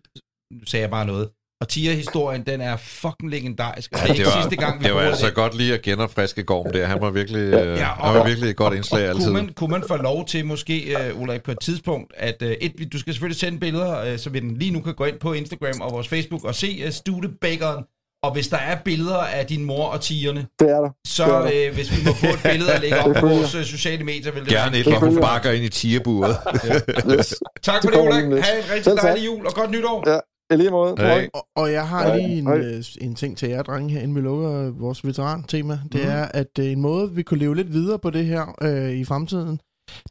Nu sagde jeg bare noget. Og Tia-historien, den er fucking legendarisk. Og det er ikke sidste gang, vi det var altså det. godt lige at genopfriske Gorm der. Han var virkelig, ja, Ja, han var virkelig et godt indslag altid. Kunne man, kunne man få lov til måske, uh, Ulrik, på et tidspunkt, at uh, et, du skal selvfølgelig sende billeder, uh, så vi den lige nu kan gå ind på Instagram og vores Facebook og se uh, Studebakeren. Og hvis der er billeder af din mor og tigerne, Det er der. så Det er der. uh, hvis vi må få et billede og lægge op på vores uh, sociale medier, vil det Gerne være et, hvor hun bakker ind i tierburet. [laughs] Yes. Tak for Det Ulrik. lidt. Ha' en rigtig Selv dejlig jul og godt nytår. Ja, i lige måde. Hey. Og, og jeg har Hej. lige en, Hej. øh, en ting til jer, drenge, her, inden vi lukker vores veteran-tema. Det Mhm. er, at øh, en måde, vi kunne leve lidt videre på det her øh, i fremtiden,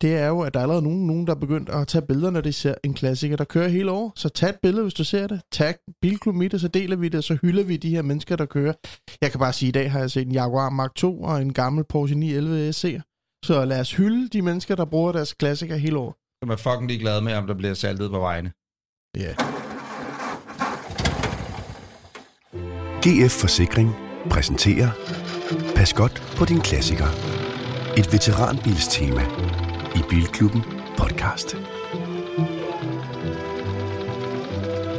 det er jo, at der er allerede nogen, nogen, der er begyndt at tage billeder, når de ser en klassiker, der kører hele år. Så tag et billede, hvis du ser det. Tag Bilklub Mitte, så deler vi det, og så hylder vi de her mennesker, der kører. Jeg kan bare sige, at i dag har jeg set en Jaguar Mark II og en gammel Porsche 911 SC. Så lad os hylde de mennesker, der bruger deres klassiker hele år. Som er fucking ligeglade med, om der bliver saltet på vejene. Ja. Yeah. GF Forsikring præsenterer Pas godt på din klassiker. Et veteranbilstema i Bilklubben podcast.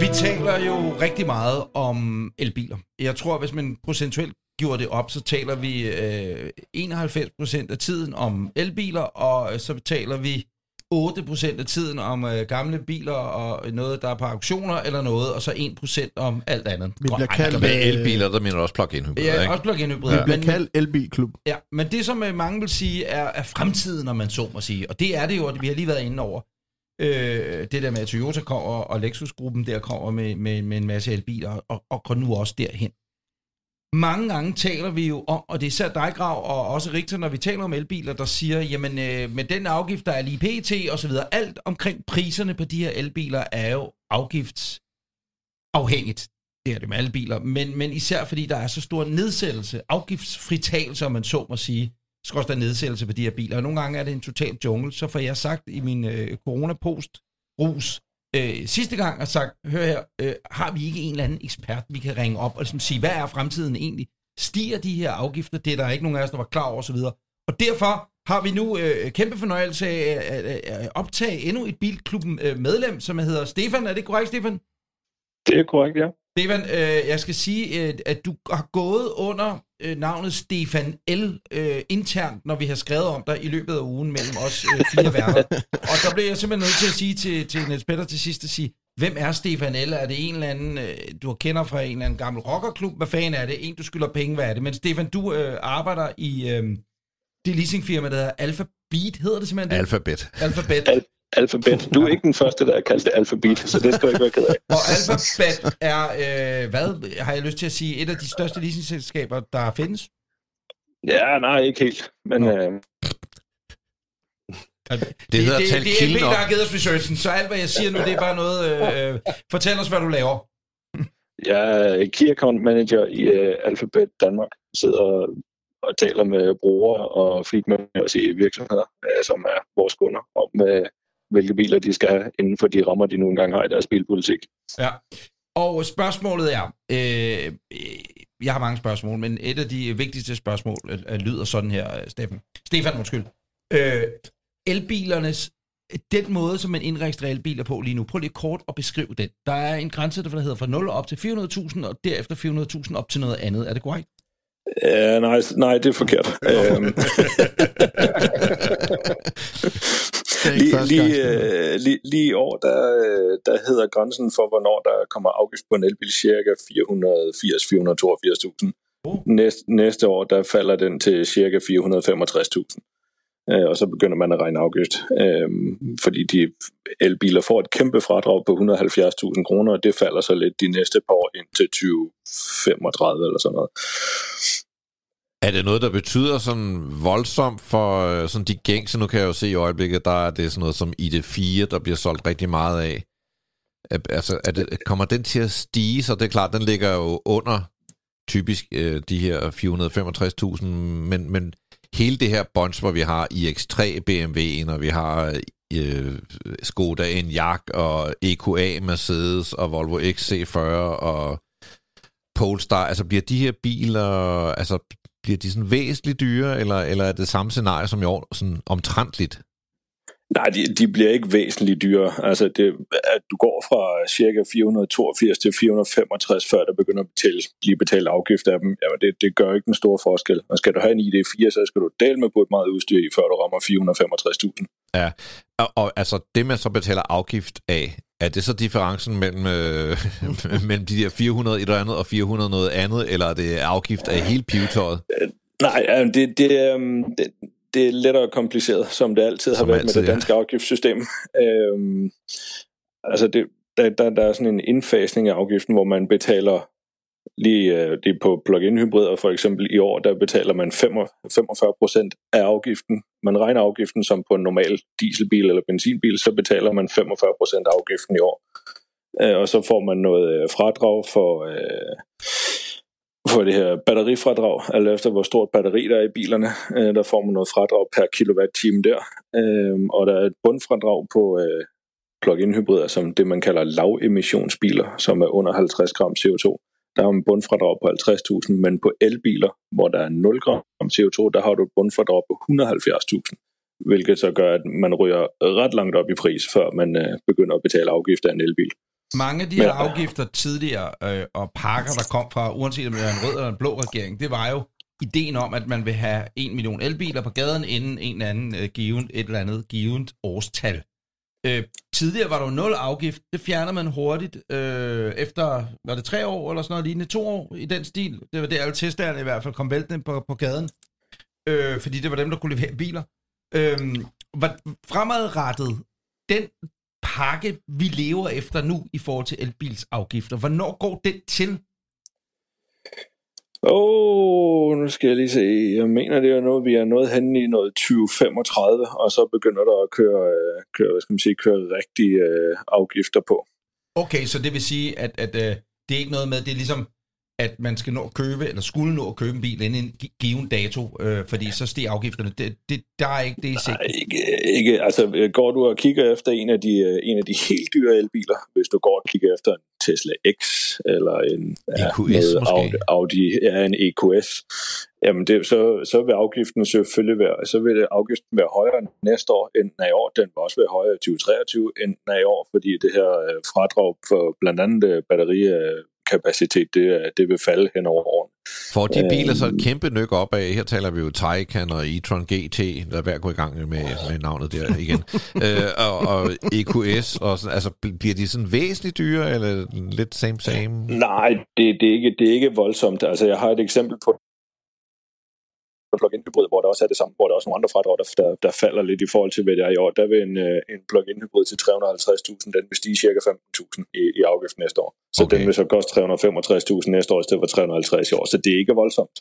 Vi taler jo rigtig meget om elbiler. Jeg tror, hvis man procentuelt gjorde det op, så taler vi øh, 91% af tiden om elbiler, og så taler vi 8% af tiden om øh, gamle biler og noget, der er på auktioner eller noget, og så 1% om alt andet. Vi bliver kaldt, Med øh, elbiler, der mener også plug-in hybrider, Ja, ikke? også plug-in hybrid. vi bliver Men, kaldt Elbilklub. ja, men det, som øh, mange vil sige, er, er fremtiden, når man så må sige. Og det er det jo, og vi har lige været inde over. Øh, det der med, at Toyota kommer, og Lexus-gruppen der kommer med, med, med en masse elbiler, og, og går nu også derhen. Mange gange taler vi jo om, og det er især dig, Grav, og også Richter, når vi taler om elbiler, der siger, jamen øh, med den afgift, der er lige pt. og så videre, alt omkring priserne på de her elbiler er jo afgiftsafhængigt. Det er det med alle biler, men, men især fordi der er så stor nedsættelse, afgiftsfritagelse, om man så må sige, skal også der nedsættelse på de her biler. Og nogle gange er det en total jungle, så får jeg sagt i min øh, coronapost rus, øh, sidste gang og sagt, hør her, øh, har vi ikke en eller anden ekspert, vi kan ringe op og ligesom sige, hvad er fremtiden egentlig? Stiger de her afgifter? Det er der ikke nogen af os, der var klar over osv. Og derfor har vi nu øh, kæmpe fornøjelse af at, at, at optage endnu et bilklubben øh, medlem, som hedder Stefan. Er det korrekt, Stefan? Det er korrekt, ja. Stefan, øh, jeg skal sige, øh, at du har gået under øh, navnet Stefan L. Øh, internt, når vi har skrevet om dig i løbet af ugen mellem os øh, fire [laughs] værter. Og der blev jeg simpelthen nødt til at sige til, til Niels Petter til sidst at sige, hvem er Stefan L? Er det en eller anden, øh, du kender fra en eller anden gammel rockerklub? Hvad fanden er det? En, du skylder penge? Hvad er det? Men Stefan, du øh, arbejder i, øh, det leasingfirma, der hedder Alphabet, hedder det simpelthen det? Alphabet. Alphabet. Al- Alphabet. Du er ikke den første, der har kaldt det Alphabet, så det skal du ikke være ked af. [laughs] Og Alphabet er, øh, hvad har jeg lyst til at sige, et af de største leasingselskaber, der findes? Ja, nej, ikke helt. Men øh, Det, Det hedder det, tal det er LP, der har givet os researchen, så alt, hvad jeg siger nu, det er bare noget... Øh, fortæl os, hvad du laver. jeg er Key Account Manager i øh, Alphabet Danmark. Sidder og, og taler med brugere og fleet managers i virksomheder, øh, som er vores kunder, om øh, hvilke biler de skal have inden for de rammer, de nu engang har i deres bilpolitik. Ja. Og spørgsmålet er, øh, jeg har mange spørgsmål, men et af de vigtigste spørgsmål øh, øh lyder sådan her, Stefan. Steffen. Stefan, undskyld. Øh, elbilernes, den måde, som man indregistrerer elbiler på lige nu, prøv lige kort at beskrive den. Der er en grænse, der hedder fra 0 op til 400.000, og derefter 400.000 op til noget andet. Er det korrekt? Uh, nej, nej, det er forkert. Øhm, [laughs] Det er lige, lige, øh, lige, lige i år, der, øh, der hedder grænsen for, hvornår der kommer afgift på en elbil, cirka 480-482.000. Oh. Næste, næste år, der falder den til cirka 465.000. Øh, og så begynder man at regne afgift, øh, fordi de elbiler får et kæmpe fradrag på 170.000 kroner, og det falder så lidt de næste par år ind til 2035 eller sådan noget. Er det noget, der betyder sådan voldsomt for øh, sådan de gængse? Nu kan jeg jo se i øjeblikket, der er det sådan noget som ID4, der bliver solgt rigtig meget af. Altså, er det, kommer den til at stige? Så det er klart, den ligger jo under typisk øh, de her 465.000, men, men hele det her bunch, hvor vi har iX3 BMW'en, og vi har øh, Skoda Enyaq og EQA Mercedes og Volvo XC40 og Polestar, altså bliver de her biler, altså bliver de sådan væsentligt dyre, eller, eller er det samme scenarie som i år, sådan omtrentligt? Nej, de, de bliver ikke væsentligt dyre. Altså, det, at du går fra cirka 482 til 465, før der begynder at betale, lige betale afgift af dem, jamen det, det gør ikke en stor forskel. Og skal du have en ID4, så skal du dele med på et meget udstyr i, før du rammer 465.000. Ja, og, og altså det, man så betaler afgift af, er det så differencen mellem, øh, [laughs] mellem de der 400 et eller andet og 400 noget andet, eller er det afgift af hele pivetøjet? Nej, altså, det, det, øhm, det, det er lettere kompliceret, som det altid har Som været altid, med det ja. danske afgiftssystem. [laughs] Øhm, altså, det, der, der, der er sådan en indfasning af afgiften, hvor man betaler lige, øh, lige på plug-in hybrider for eksempel i år, der betaler man 45 procent af afgiften. Man regner afgiften som på en normal dieselbil eller benzinbil, så betaler man 45 procent af afgiften i år. Øh, og så får man noget øh, fradrag for, øh, for det her batterifradrag, alt efter hvor stort batteri der er i bilerne. Øh, der får man noget fradrag per kilowatt-time der. Øh, og der er et bundfradrag på øh, plug-in hybrider, som det man kalder lavemissionsbiler, som er under 50 gram CO2. Der har man bundfradrag på 50.000, men på elbiler, hvor der er 0 gram CO2, der har du et bundfradrag på 170.000, hvilket så gør, at man ryger ret langt op i pris, før man øh, begynder at betale afgift af en elbil. Mange af de her afgifter tidligere, øh, og pakker, der kom fra, uanset om det er en rød eller en blå regering, det var jo ideen om, at man vil have en million elbiler på gaden inden en eller anden øh, given, et eller andet givet årstal. Øh, tidligere var der jo nul afgift. Det fjerner man hurtigt øh, efter, var det tre år eller sådan noget lignende, to år i den stil. Det var det, alle testerne i hvert fald kom væltende på, på gaden. Øh, fordi det var dem, der kunne levere biler. Øh, var fremadrettet, den pakke, vi lever efter nu i forhold til elbilsafgifter, hvornår går den til? Åh, oh, nu skal jeg lige se. Jeg mener, det er noget, vi er nået hen i noget 2035, og så begynder der at køre, øh, køre, hvad skal man sige, køre rigtige øh, afgifter på. Okay, så det vil sige, at, at øh, det er ikke noget med, det er ligesom, at man skal nå at købe, eller skulle nå at købe en bil inden en gi- given dato, øh, fordi så stiger afgifterne. Det, det, der er ikke det i sigte. ikke, ikke, altså går du og kigger efter en af, de, øh, en af de [laughs] helt dyre elbiler, hvis du går og kigger efter en Tesla X, eller en EQS noget måske? Audi, Audi, ja, en EQS, jamen det, så, så vil afgiften selvfølgelig være, så vil afgiften være højere næste år, end den er i år. Den vil også være højere i 2023, end den er i år, fordi det her øh, fradrag for blandt andet øh, batterikapacitet, det, det vil falde hen over årene. Får de biler så et kæmpe nyk op af, her taler vi jo Taycan og e-tron GT, der er at gå i gang med, med navnet der igen, [laughs] øh, og, og EQS, og sådan, altså bl- bliver de sådan væsentligt dyre, eller lidt same same? Nej, det, det, er ikke, det er ikke voldsomt. Altså, jeg har et eksempel på plug-in hybrid, hvor der også er det samme, hvor der er også nogle andre fradrag, der, der, der falder lidt i forhold til, hvad det er i år. Der vil en, øh, en plug-in hybrid til 350.000, den vil stige cirka 15.000 i, i afgift næste år. Så Okay. den vil så koste 365.000 næste år, i stedet for 350 i år. Så det er ikke voldsomt.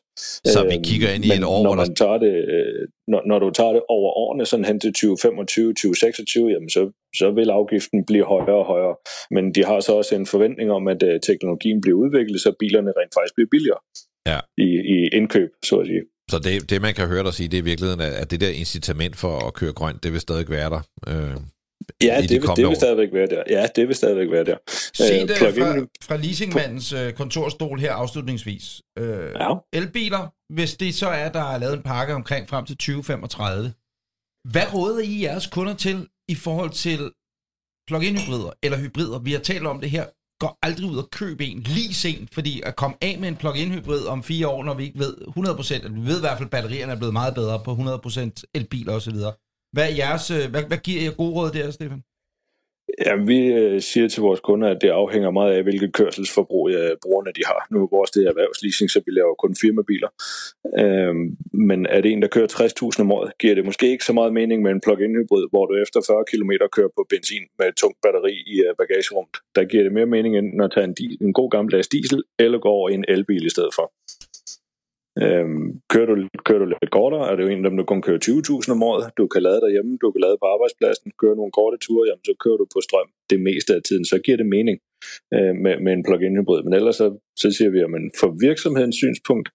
Så vi Øhm, kigger ind i men et år, når hvor der- man tager det, øh, når, når du tager det over årene, sådan hen til 2025, 2026, jamen så, så vil afgiften blive højere og højere. Men de har så også en forventning om, at øh, teknologien bliver udviklet, så bilerne rent faktisk bliver billigere Ja. i, i indkøb, så at sige. Så det, det, man kan høre dig sige, det er i virkeligheden, at at det der incitament for at køre grønt, det vil stadig være der. Øh, Ja, i de det, vil, det vil stadigvæk være der. Ja, det vil stadigvæk være der. Set Øh, øh, plug-in- fra, fra leasingmandens øh, kontorstol her afslutningsvis. Øh, Ja. Elbiler, hvis det så er, der er lavet en pakke omkring frem til 2035. Hvad råder I jeres kunder til i forhold til plug-in hybrider eller hybrider? Vi har talt om det her. Går aldrig ud og køb en lige sent, fordi at komme af med en plug-in hybrid om fire år, når vi ikke ved 100%, eller vi ved i hvert fald, at batterierne er blevet meget bedre på 100% elbiler osv. Hvad, er jeres, øh, hvad, hvad giver jer gode råd der, Stefan? Ja, vi øh, siger til vores kunder, at det afhænger meget af, hvilket kørselsforbrug ja, brugerne de har. Nu er vores det er erhvervsleasing, så vi laver kun firmabiler. Øhm, men er det en, der kører 60.000 om året, giver det måske ikke så meget mening med en plug-in hybrid, hvor du efter 40 km kører på benzin med et tungt batteri i øh, bagagerummet. Der giver det mere mening end at tage en, di- en god gammeldags diesel, eller gå over i en elbil i stedet for. Øhm, kører, du, kører du lidt kortere, er det jo en af dem, der kun kører 20.000 om året. Du kan lade derhjemme, du kan lade på arbejdspladsen, kører nogle korte ture, jamen, så kører du på strøm det meste af tiden. Så giver det mening øh, med, med en plug-in hybrid. Men ellers så, så siger vi, at for virksomhedens synspunkt,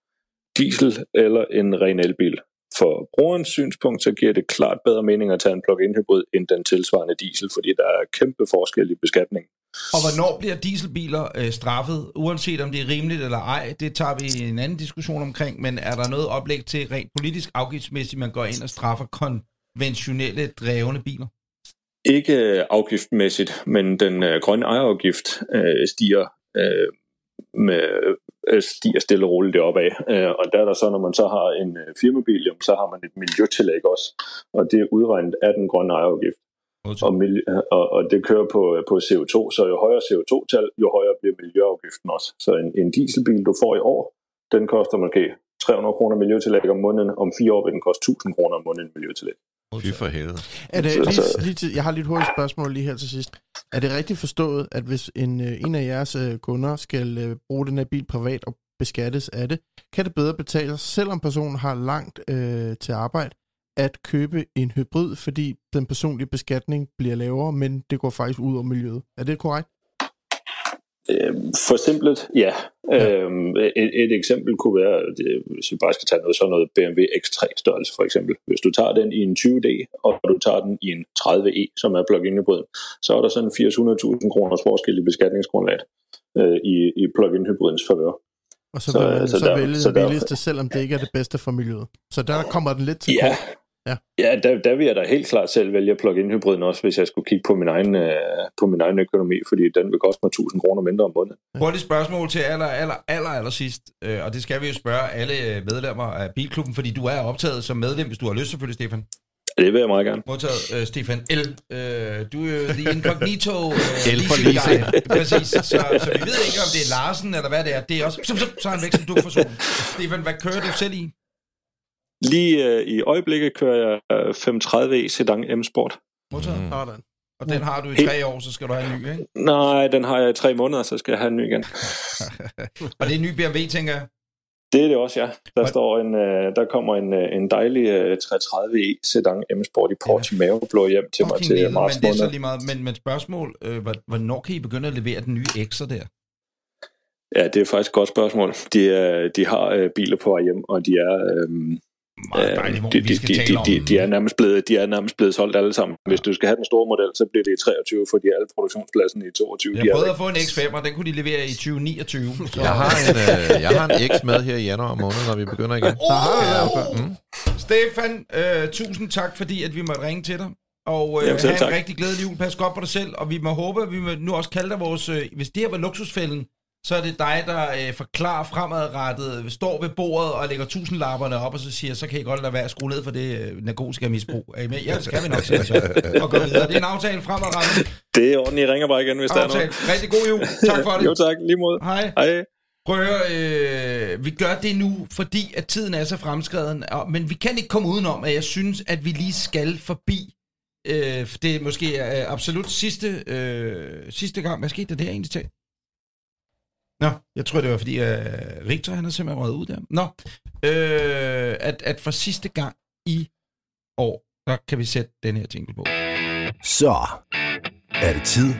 diesel eller en ren elbil. For brugerens synspunkt, så giver det klart bedre mening at tage en plug-in hybrid end den tilsvarende diesel, fordi der er kæmpe forskel i beskatning. Og hvornår bliver dieselbiler øh, straffet, uanset om det er rimeligt eller ej, det tager vi en anden diskussion omkring, men er der noget oplæg til rent politisk afgiftsmæssigt, man går ind og straffer konventionelle drevne biler? Ikke øh, afgiftmæssigt, men den øh, grønne ejerafgift øh, stiger øh, med, øh, stiger stille og roligt deroppe af. Øh, og der er der så, når man så har en øh, firmabil, jamen, så har man et miljøtillæg også, og det er udregnet af den grønne ejerafgift. Og, miljø- og, og det kører på, på CO2, så jo højere CO2-tal, jo højere bliver miljøafgiften også. Så en, en dieselbil, du får i år, den koster måske 300 kroner miljøtillæg om måneden. Om fire år vil den koste 1000 kroner om måneden miljøtillæg. fy for helvede. Er det lige, lige til, jeg har lidt hurtigt spørgsmål lige her til sidst. Er det rigtigt forstået, at hvis en, øh, en af jeres øh, kunder skal øh, bruge den her bil privat og beskattes af det, kan det bedre betale sig, selvom personen har langt øh, til arbejde, at købe en hybrid, fordi den personlige beskatning bliver lavere, men det går faktisk ud over miljøet. Er det korrekt? Øh, for simpelt, ja. Ja. Øhm, et, et eksempel kunne være, det, hvis vi bare skal tage noget, sådan noget BMW X3 størrelse for eksempel. Hvis du tager den i en 20D, og du tager den i en 30E, som er plug-in hybrid, så er der sådan 800.000 kroners forskel i beskatningsgrundlaget øh, i, i plug-in hybridens favør. Og så, Så- man så så, der- vælge så den der- billigste, selvom det ikke er det bedste for miljøet. Så der kommer den lidt til Ja, kort. Ja. ja der, der vil jeg da helt klart selv vælge plug-in hybriden også, hvis jeg skulle kigge på min egen, øh, på min egen økonomi, fordi den vil koste mig 1000 kroner mindre om måneden. Hurtigt spørgsmål til aller, aller, aller, aller sidst, øh, og det skal vi jo spørge alle øh, medlemmer af Bilklubben, fordi du er optaget som medlem, hvis du har lyst selvfølgelig, Stefan. Det vil jeg meget gerne. Modtaget, øh, Stefan L. Øh, du er jo the incognito øh, [laughs] L for guy. [laughs] Præcis, så, så vi ved ikke, om det er Larsen eller hvad det er. Det er også, så, så, så er han væk som du for solen. Stefan, hvad kører du selv i? Lige øh, i øjeblikket kører jeg øh, 530e Sedan M-Sport. Modtaget. Mm. Og den har du i tre år, så skal du have en ny, ikke? Nej, den har jeg i tre måneder, så skal jeg have en ny igen. [laughs] Og det er en ny BMW, tænker jeg. Det er det også, ja. Der, Hvad- står en, øh, der kommer en, øh, en dejlig øh, 330e Sedan M-Sport i Portimao blå hjem til mig til lille, marts men det er så lige meget. Men, men spørgsmål, øh, hvor- hvornår kan I begynde at levere den nye X'er der? Ja, det er faktisk et godt spørgsmål. De, er, de har øh, biler på vej hjem, og de er... Øh, Meget dejligt, hvor de, vi de, skal de, tale de, om... de, de, er nærmest blevet, de er nærmest blevet solgt alle sammen. Hvis du skal have den store model, så bliver det i 23, fordi alle produktionspladsen i 22 Jeg de er prøvede at få en X5, og den kunne de levere i 2029. Så... [laughs] Jeg har en, øh, jeg har en X med her i januar måned, når vi begynder igen. Oh! Mm. Stefan, øh, tusind tak, fordi at vi måtte ringe til dig. Og øh, Jamen, have en tak. rigtig glædelig jul. Pas godt på dig selv. Og vi må håbe, at vi må nu også kalde dig vores... Øh, hvis det her var luksusfælden, så er det dig, der øh, forklarer fremadrettet, står ved bordet og lægger tusindlapperne op, og så siger, så kan I godt lade være at skrue ned for det øh, narkotika misbrug. Er I med? Ja, det skal vi nok sige så. Og gå videre. Det er en aftale fremadrettet. Det er ordentligt. I ringer bare igen, hvis der er Aftale. noget. Rigtig god jul. Tak for det. Jo tak, lige mod. Hej. Hej. Prøv at høre, øh, vi gør det nu, fordi at tiden er så fremskreden, og, men vi kan ikke komme udenom, at jeg synes, at vi lige skal forbi. Øh, det er måske øh, absolut sidste, øh, sidste gang. Hvad skete der der egentlig til? Nå, jeg tror, det var fordi, at øh, Richter han er simpelthen røget ud der. Nå, øh, at, at for sidste gang i år, der kan vi sætte den her jingle på. Så er det tid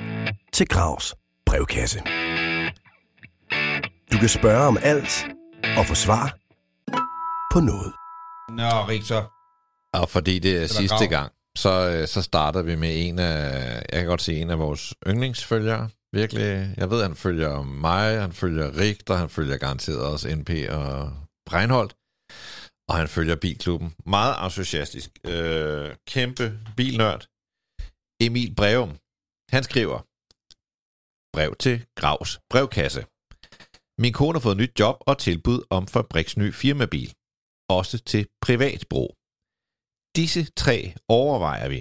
til Gravs brevkasse. Du kan spørge om alt og få svar på noget. Nå, Richter. Og fordi det er var sidste Grav. gang, så, øh, så starter vi med en af, jeg kan godt se en af vores yndlingsfølgere. Virkelig, jeg ved, han følger mig, han følger Richter, han følger garanteret også NP og Breinholt. Og han følger Bilklubben. Meget entusiastisk. Øh, kæmpe bilnørd. Emil Breum. Han skriver, brev til Gravs brevkasse. Min kone har fået nyt job og tilbud om fabriksny firmabil. Også til privatbrug. Disse tre overvejer vi.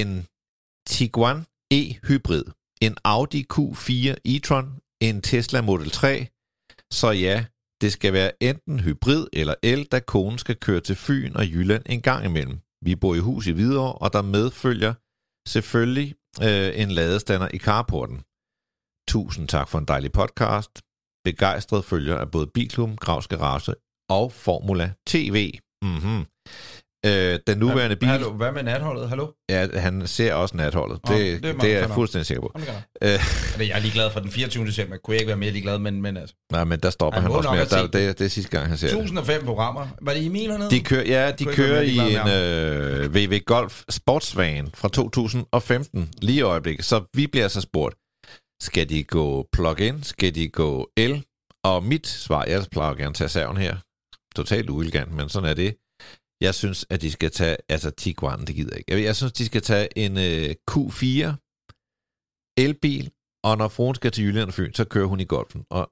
En Tiguan E-hybrid, en Audi Q4 e-tron, en Tesla Model 3. Så ja, det skal være enten hybrid eller el, da konen skal køre til Fyn og Jylland en gang imellem. Vi bor i hus i Hvidovre, og der medfølger selvfølgelig øh, en ladestander i carporten. Tusind tak for en dejlig podcast. Begejstret følger af både Bilklubben, Gravs Garage og Formula TV. Mm-hmm. Øh, den nuværende bil, Hallo, hvad med natholdet? Hallo? ja, han ser også natholdet. Nå, Det, det er det, det er jeg fuldstændig sikker på. Øh, jeg er ligeglad for den 24. december. Kunne jeg ikke være mere ligeglad, men, men altså. nej, men der stopper Han han, også have Der, det. det, det er sidste gang, han ser det. 1005 programmer. Var det Emil hernede? De kører, ja, de Kunne kører i en øh, VW Golf Sportsvan fra 2015, lige i øjeblikket. Så vi bliver så spurgt, skal de gå plug-in, skal de gå el? Og mit svar, jeg plejer gerne at tage serven her, totalt uelegant, men sådan er det. Jeg synes, at de skal tage, altså Tiguan, det gider jeg ikke. Jeg, jeg synes, de skal tage en øh, Q4 elbil, og når fruen skal til Jylland og Fyn, så kører hun i golfen. Og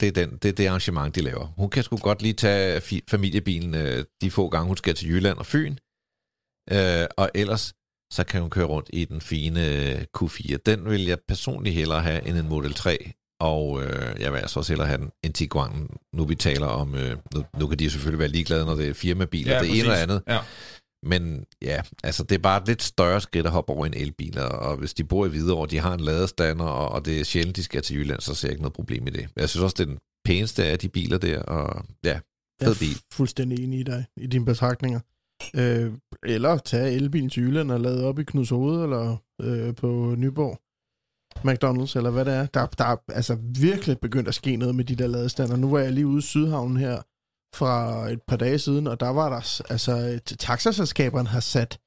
det er, den, det er det arrangement, de laver. Hun kan sgu godt lige tage fi- familiebilen øh, de få gange, hun skal til Jylland og Fyn. Øh, og ellers, så kan hun køre rundt i den fine øh, Q4. Den vil jeg personligt hellere have end en Model 3. Og øh, jeg vil altså også hellere have en, en Tiguan. Nu vi taler om, øh, nu, nu kan de jo selvfølgelig være ligeglade, når det er firmabiler, ja, det ene og andet. Ja. Men ja, altså det er bare et lidt større skridt at hoppe over i en elbil, og- hvis de bor i Hvidovre, og de har en ladestander, og, og det er sjældent, de skal til Jylland, så ser jeg ikke noget problem i det. Jeg synes også, det er den pæneste af de biler der, og ja, Jeg fed er bil. fu- fuldstændig enig i dig, i dine betragtninger. Øh, eller tage elbilen til Jylland og lade op i Knudshoved, eller øh, på Nyborg. McDonald's, eller hvad det er. Der, der er altså virkelig begyndt at ske noget med de der ladestander. Nu var jeg lige ude i Sydhavnen her fra et par dage siden, og der var der, altså, taxaselskaberne har sat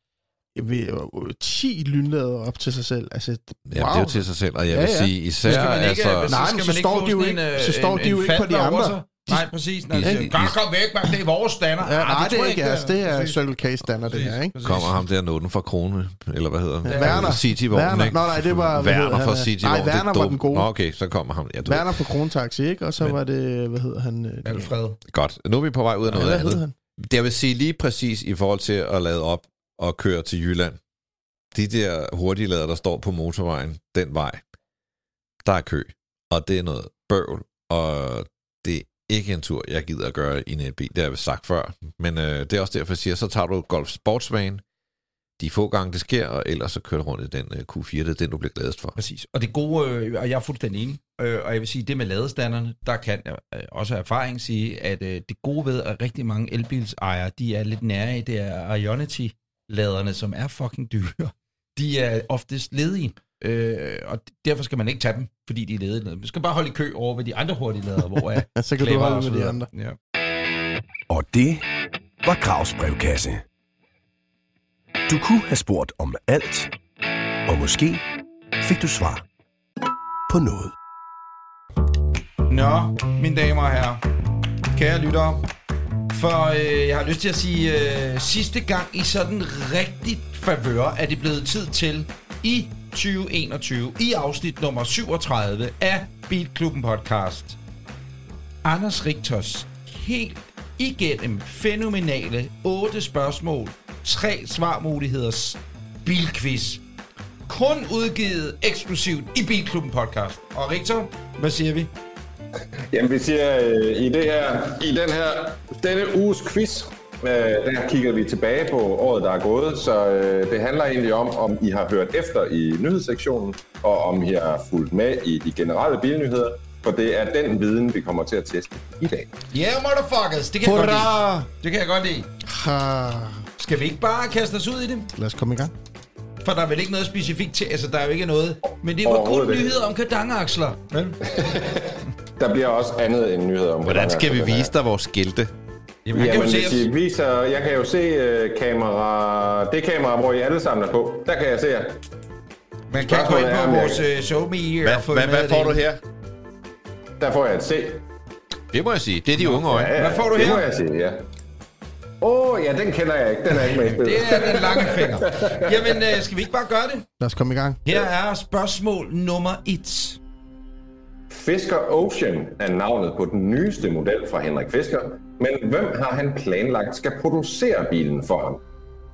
ved, øh, 10 lynlader op til sig selv. Altså, wow. Ja, det er jo til sig selv, og jeg Ja, vil ja. sige, især Så skal man ikke, altså... Nej, så men så man står de jo ikke- en, øh, så står en, de jo ikke på de andre. sig. Nej, præcis. Når de i- kom, kom væk, man, det er vores standard. Ja, nej, det tror er ikke jeres. Det er. Circle K standard, det her, ikke? Præcis. kommer ham der nåden fra Krone, eller hvad hedder han? Ja, Werner. Cityvognen, Werner. ikke? Nå, nej, det var- Werner han, fra Cityvognen. nej, det er Werner var den gode. Nå, okay, så kommer ham. Ja, Werner fra Krontaxi, ikke? Og så var det, hvad hedder han? øh, det- Alfred. Godt. Nu er vi på vej ud af noget hvad hed andet. han? Jeg vil sige lige præcis i forhold til at lade op og køre til Jylland. De der hurtiglader, der står på motorvejen, den vej, der er kø. Og det er noget bøvl, og det ikke en tur, jeg gider at gøre i en elbil. Det har jeg sagt før. Men øh, det er også derfor, jeg siger, så tager du Golf Sportsvan, de få gange det sker, og ellers så kører du rundt i den øh, Q4, det er den, du bliver gladest for. Præcis. Og det gode, øh, og jeg er fuldstændig enig, øh, og jeg vil sige, det med ladestanderne, der kan jeg øh, også af erfaring sige, at øh, det gode ved, at rigtig mange elbilsejere, de er lidt nære i, det er Ionity-laderne, som er fucking dyre. De er oftest ledige, øh, og derfor skal man ikke tage dem, fordi de er ledige. Man skal bare holde i kø over ved de andre hurtige lader, hvor er [laughs] Ja, så kan du holde så med de andre. Ja. Og det var Gravs brevkasse. Du kunne have spurgt om alt, og måske fik du svar på noget. Nå, mine damer og herrer, kære lyttere, for øh, jeg har lyst til at sige, øh, sidste gang i sådan rigtig favør er det blevet tid til i 2021, i afsnit nummer 37 af Bilklubben Podcast. Anders Richters helt igennem fænomenale 8 spørgsmål, 3 svarmuligheders bilquiz. Kun udgivet eksklusivt i Bilklubben Podcast. Og Rigtor, hvad siger vi? Jamen, vi siger, øh, i, det her, i den her, denne uges quiz, øh, der kigger vi tilbage på året, der er gået, så øh, det handler egentlig om, om I har hørt efter i nyhedssektionen, og om I har fulgt med i de generelle bilnyheder, for det er den viden, vi kommer til at teste i dag. Yeah, motherfuckers! Det kan jeg godt Hurra! lide. Det kan jeg godt lide. Ha. Skal vi ikke bare kaste os ud i det? Lad os komme i gang. For der er vel ikke noget specifikt til, altså der er jo ikke noget. Men det var kun nyheder om kardangaksler. Vel? Der bliver også andet end nyheder om Hvordan skal vi vise dig vores skilte? Jamen, jeg kan Jamen, jo se hvis I viser, jeg kan jo se uh, kamera, det kamera, hvor I alle sammen er på. Der kan jeg se jer. Man kan gå ind er, på vores uh, show me here Hvad, og få hvad, med hvad får det. du her? Der får jeg et C. Det må jeg sige. Det er de unge øjne. Ja, ja, Hvad får du det her? må jeg sige, ja. Åh, oh, ja, den kender jeg ikke. Den er ikke med i spillet. Det er den lange finger. Jamen, uh, skal vi ikke bare gøre det? Lad os komme i gang. Her er spørgsmål nummer et. Fisker Ocean er navnet på den nyeste model fra Henrik Fisker, men hvem har han planlagt skal producere bilen for ham?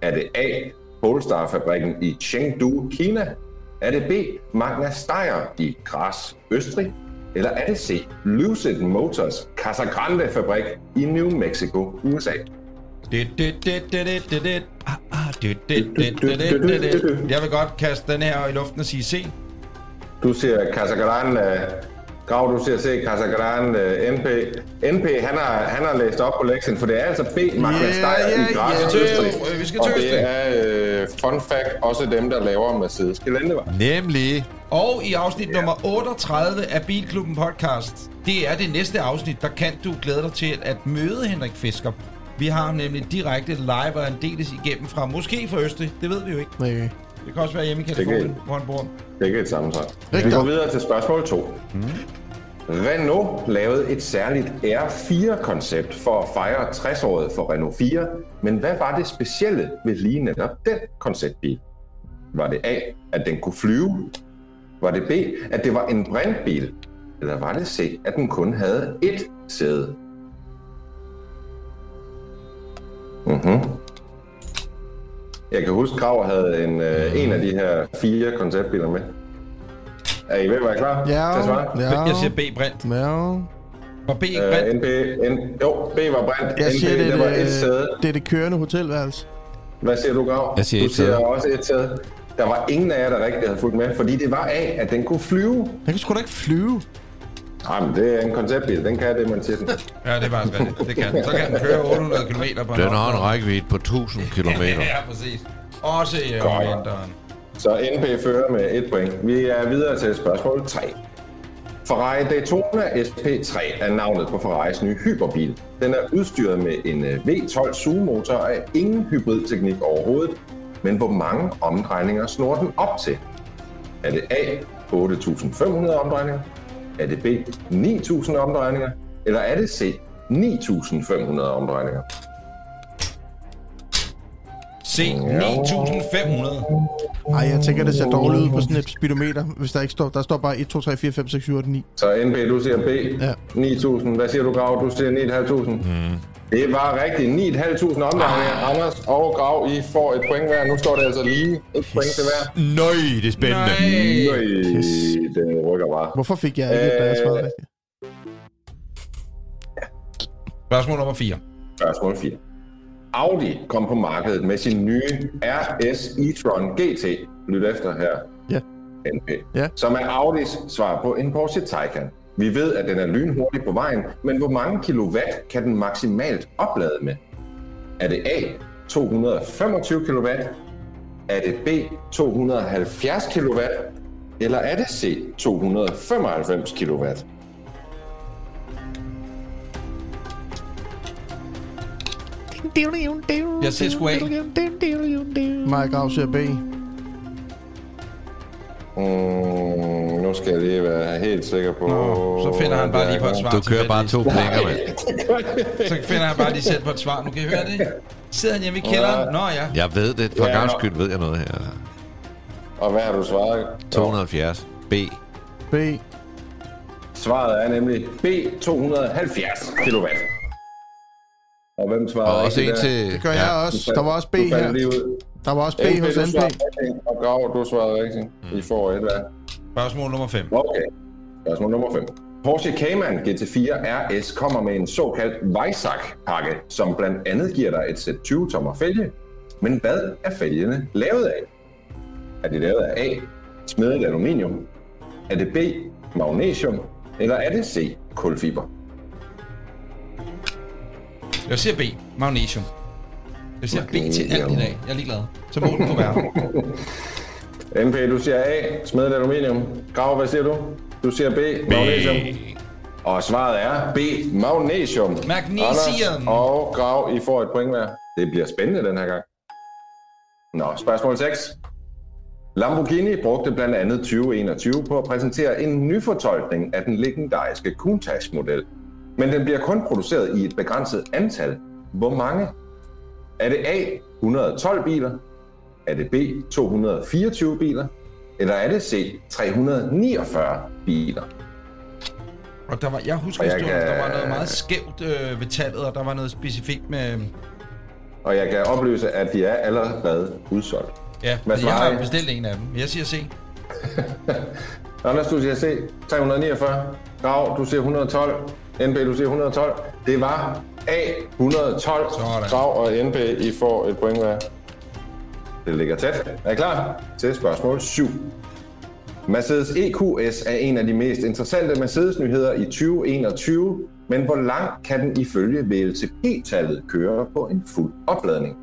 Er det A. Polestar-fabrikken i Chengdu, Kina? Er det B. Magna Steyr i Graz, Østrig? Eller er det C. Lucid Motors Casa Grande-fabrik i New Mexico, USA? Jeg vil godt kaste den her i luften og sige C. Du siger Casa Grande, Grav, du siger C. Casa Grande, NP. NP, han har, han har læst op på lektien, for det er altså B. Magna Ja, Steyr ja, i Graz, ja. Østrig. Øh, vi skal Og det er, øh, fun fact, også dem, der laver Mercedes gelændevej. Nemlig. Og i afsnit nummer 38 af Bilklubben Podcast, det er det næste afsnit, der kan du glæde dig til at møde Henrik Fisker. Vi har ham nemlig direkte live og en deles igennem fra, måske fra Østrig, det ved vi jo ikke. Nej. Det kan også være hjemme i Kalifornien, hvor han bor. Det er ikke et sammentræk. Vi går videre til spørgsmål 2. Mm. Renault lavede et særligt R4-koncept for at fejre 60-året for Renault 4, men hvad var det specielle ved lige netop den konceptbil? Var det A, at den kunne flyve? Var det B, at det var en brintbil? Eller var det C, at den kun havde ét sæde? Mhm. Jeg kan huske, Graver havde en, øh, en af de her fire konceptbiler med. Er I ved at være klar til at svare? Ja. Ja. Jeg siger B, Brint. Ja. Var B ikke Øh, Brint? NB, N, jo, B var brændt. Jeg NB, siger, det, det var et sæde. det, det er det kørende hotelværelse. Hvad siger du, Grav? Jeg siger du et sæde. siger også et sæde. Der var ingen af jer, der rigtig havde fulgt med, fordi det var A, at den kunne flyve. Den kan sgu da ikke flyve. Jamen, det er en konceptbil. Den kan det, man siger den. Ja, det er faktisk rigtigt. Det kan den. Så kan den køre 800 km på Den har en rækkevidde på 1000 km. Ja, præcis. Også i om vinteren. Så NB fører med et point. Vi er videre til spørgsmål 3. Ferrari Daytona SP3 er navnet på Ferraris nye hyperbil. Den er udstyret med en øh, V12 sugemotor og er ingen hybridteknik overhovedet. Men hvor mange omdrejninger snor den op til? Er det A 8.500 omdrejninger? Er det B 9.000 omdrejninger? Eller er det C 9.500 omdrejninger? C, 9500. Ej, jeg tænker, det ser dårligt ud på sådan et speedometer, hvis der ikke står... Der står bare 1, 2, 3, 4, 5, 6, 7, 8, 9. Så NB, du siger B. Ja. 9.000. Hvad siger du, Grav? Du siger 9.500. Mm. Det var rigtigt. 9.500 omdrejninger. Ah. Anders og Grav, I får et point hver. Nu står det altså lige et point til hver. Nøj, det er spændende. Nej. Øj, det rykker bare. Hvorfor fik jeg ikke, da jeg svarede rigtigt? Spørgsmål nummer 4. Spørgsmål 4. Audi kom på markedet med sin nye RS e-tron GT. Lyt efter her. Ja. NP. Ja. Som er Audis svar på en Porsche Taycan. Vi ved, at den er lynhurtig på vejen, men hvor mange kilowatt kan den maksimalt oplade med? Er det A 225 kW? Er det B 270 kW? Eller er det C 295 kW? Jeg ser sgu A. Mike siger B. Mm, nu skal jeg lige være helt sikker på... Nå, så finder han bare lige på et svar. Du kører bare to klinger, mand. Så finder han bare lige selv på et svar. Nu kan I høre det. Sidder han hjemme i kælderen? Nå ja. Jeg ved det. For Ja. gang skyld ved jeg noget her. Og hvad har du svaret? 270. B. B. Svaret er nemlig B 270 kW. Og hvem svarede Og også en til... Det gør jeg også. Der var også B her. Der var også B hos rigtigt, og Grav, du svarede rigtigt. I får et hver. Spørgsmål nummer 5. Okay. Spørgsmål nummer 5. Porsche Cayman GT4 RS kommer med en såkaldt Weissach-pakke, som blandt andet giver dig et sæt 20-tommer fælge. Men hvad er fælgene lavet af? Er de lavet af A. Smedet aluminium? Er det B. Magnesium? Eller er det C. Kulfiber? Jeg siger B. Magnesium. Jeg siger B til alt i dag. Jeg er ligeglad. Så må den kunne [laughs] være. MP, du siger A. Smedet aluminium. Grav, hvad siger du? Du siger B. Magnesium. Og svaret er B. Magnesium. Magnesium. Anders og Grav, I får et point hver. Det bliver spændende den her gang. Nå, spørgsmål 6. Lamborghini brugte blandt andet 2021 på at præsentere en nyfortolkning af den legendariske Countach-model. Men den bliver kun produceret i et begrænset antal. Hvor mange? Er det A. 112 biler? Er det B. 224 biler? Eller er det C. 349 biler? Og der var, jeg husker, jeg historien, kan- der var noget meget skævt øh, ved tallet, og der var noget specifikt med... Og jeg kan oplyse, at de er allerede udsolgt. Ja, Hvad jeg har bestilt en af dem. Jeg siger C. [laughs] Anders, du siger C. 349. Grav, du siger 112. NB, du siger 112. Det var A. 112. Sådan. Grav og NB, I får et point hver. Det ligger tæt. Er I klar til spørgsmål 7? Mercedes EQS er en af de mest interessante Mercedes-nyheder i 2021, men hvor langt kan den ifølge VLTP-tallet køre på en fuld opladning?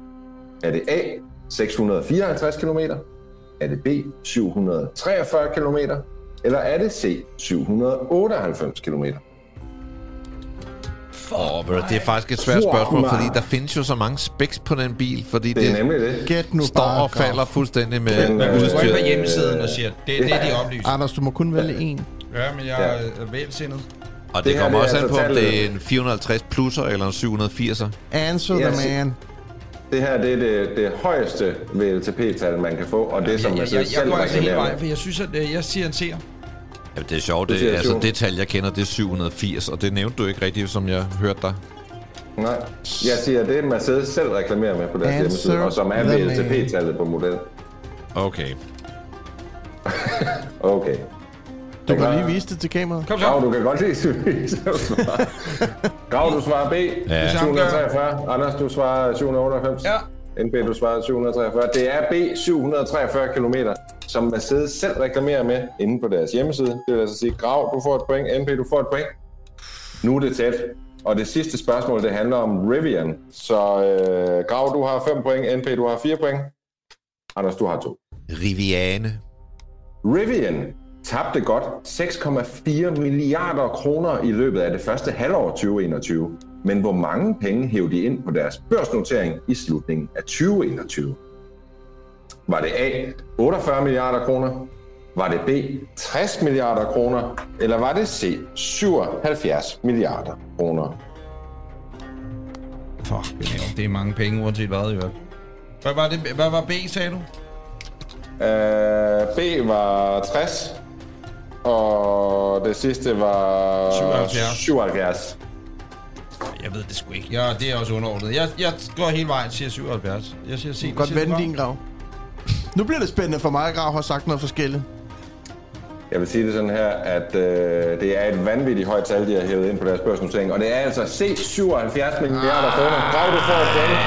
Er det A. 654 km? Er det B. 743 km? Eller er det C. 798 km? Oh, det er faktisk et svært spørgsmål, man. fordi der findes jo så mange specs på den bil, fordi Det er det, nemlig det. Nu står bare, og falder fuldstændig med, Den, øh, Du går ind udstyr. på hjemmesiden og siger, det er det, de oplyser. Anders, du må kun vælge en. Ja, men jeg Ja. er vælsindet. Og det, Det kommer er også an på, om det er en 450 plusser eller en 780'er. Answer Yes. the man. Det her det er det, det højeste VLTP-tal, man kan få, og det som Jeg, jeg, jeg, jeg selv går altså hele vejen, for jeg synes, at øh, jeg siger en C'er. Ja, det er sjovt. Det, altså, det tal, jeg kender, det er 780, og det nævnte du ikke rigtigt, som jeg hørte dig. Nej, jeg siger, det er Mercedes selv reklamerer med på deres Answer hjemmeside, og som er. VLTP-tallet på modellen. Okay. [laughs] Okay. Du I kan klar? lige vise det til kameraet. Kom så. Grav, du kan godt lide Sylvie. Grav, du svarer B. Ja. 743. Anders, du svarer 798. Ja. NB, du svarer 743. Det er B 743 km, som Mercedes selv reklamerer med inde på deres hjemmeside. Det vil altså sige, Grav, du får et point. NB, du får et point. Nu er det tæt. Og det sidste spørgsmål, det handler om Rivian. Så øh, Grav, du har 5 point. NB, du har 4 point. Anders, du har 2. Riviane. Rivian tabte godt 6,4 milliarder kroner i løbet af det første halvår 2021. Men hvor mange penge hævde de ind på deres børsnotering i slutningen af 2021? Var det A. 48 milliarder kroner? Var det B. 60 milliarder kroner? Eller var det C. 77 milliarder kroner? Fuck, det er- mange penge, uanset hvad, i hvert. Hvad var, det, hvad var B, sagde du? Uh, B var 60, og det sidste var 77. 77. Jeg ved det sgu ikke. Ja, det er også underordnet. Jeg, jeg går hele vejen til 77. Jeg siger C. Du kan godt vende din grav. Nu bliver det spændende for mig, at Grav har sagt noget forskelligt. Jeg vil sige det sådan her, at øh, det er et vanvittigt højt tal, de har hævet ind på deres børsnotering. Og det er altså C 77 milliarder kroner. Grav, du får et point.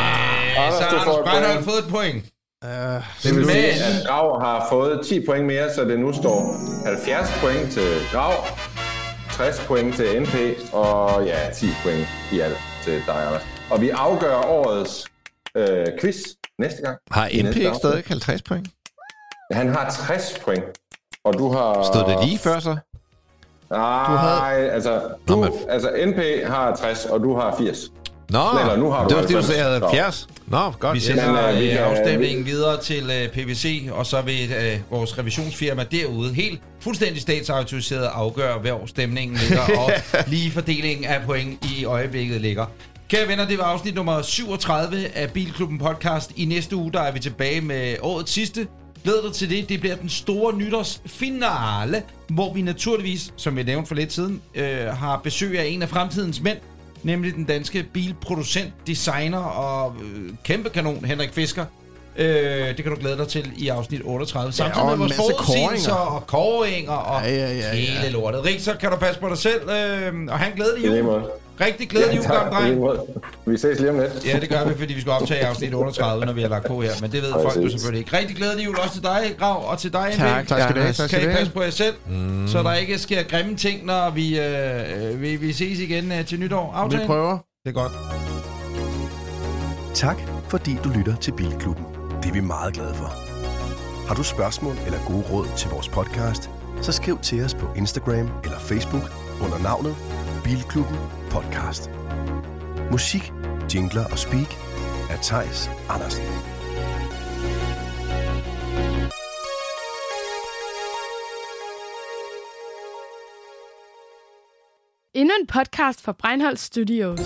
Anders, Så du har får Anders et point. fået et point. Uh, Det vil sige, Men- at Grav har fået 10 point mere, så det nu står 70 point til Grav, 60 point til NP, og ja, 10 point i alt til dig, Anders. Og vi afgør årets øh, quiz næste gang. Har næste ikke stadig 50 point? Han har 60 point. Og du har... Stod det lige før så? Nej, havde- altså, du, Nå, men- altså NP har 60, og du har 80. Nå, Eller nu har du det var fordi, du 90. sagde, at jeg havde Nå. 70. Nå, godt. Vi sender Men, øh, vi øh, kan- afstemningen videre til øh, PVC, og så vil øh, vores revisionsfirma derude helt fuldstændig statsautoriseret afgøre, hvor stemningen ligger, [laughs] og lige fordelingen af point i øjeblikket ligger. Kære venner, det var afsnit nummer 37 af Bilklubben podcast. I næste uge, der er vi tilbage med årets sidste. Glæd dig til det. Det bliver den store nytårsfinale, hvor vi naturligvis, som vi nævnte for lidt siden, øh, har besøg af en af fremtidens mænd, nemlig den danske bilproducent, designer og øh, kæmpe kanon Henrik Fisker. Øh, det kan du glæde dig til i afsnit 38. Samtidig og med vores forudsigelser og kåringer og Ja, ja, ja, ja. hele lortet. Rig, så kan du passe på dig selv, øh, og glædelig I lige jul. Rigtig glædelig tak, i dreng. Vi ses lige om lidt. Ja, det gør vi, fordi vi skal optage afsnit 38, når vi har lagt på her. Men det ved folk jo selvfølgelig ikke. Rigtig glædelig jul også til dig, Grav, og til dig. Tak, tak skal du have. Kan I passe på jer selv, mm. så der ikke sker grimme ting, når vi, øh, vi, vi ses igen øh, til nytår. Vi Aftale? prøver. Det er godt. Tak, fordi du lytter til Bilklubben. Det er vi meget glade for. Har du spørgsmål eller gode råd til vores podcast, så skriv til os på Instagram eller Facebook under navnet Bilklubben Podcast. Musik, jingler og speak af Tejs Andersen. Endnu en podcast fra Breinholt Studios.